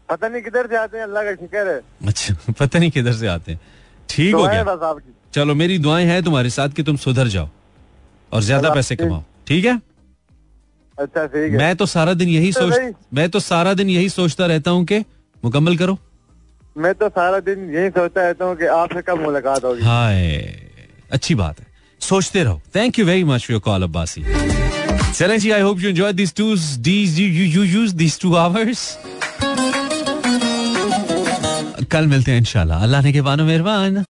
G: पता नहीं किधर से आते हैं अल्लाह का शुक्र है।
A: अच्छा [laughs] पता नहीं किधर से आते हैं। ठीक हो गया। चलो मेरी दुआएँ हैं तुम्हारे साथ कि तुम सुधर जाओ और ज़्यादा पैसे कमाओ। ठीक है?
G: अच्छा ठीक है।
A: मैं तो सारा दिन यही
G: तो
A: सोच मैं तो सारा दिन यही सोचता रहता हूँ कि मुकम्मल करो।
G: मैं तो सारा दिन यही सोचता रहता हूँ कि आपसे कब मुलाकात होगी।
A: हाय अच्छी बात है। सोचते रहो। Thank you very much your call Abbasi चलें जी I hope you enjoy this two this you you use this two hours कल मिलते हैं इंशाल्लाह। अल्लाह ने के बानो मेहरबान।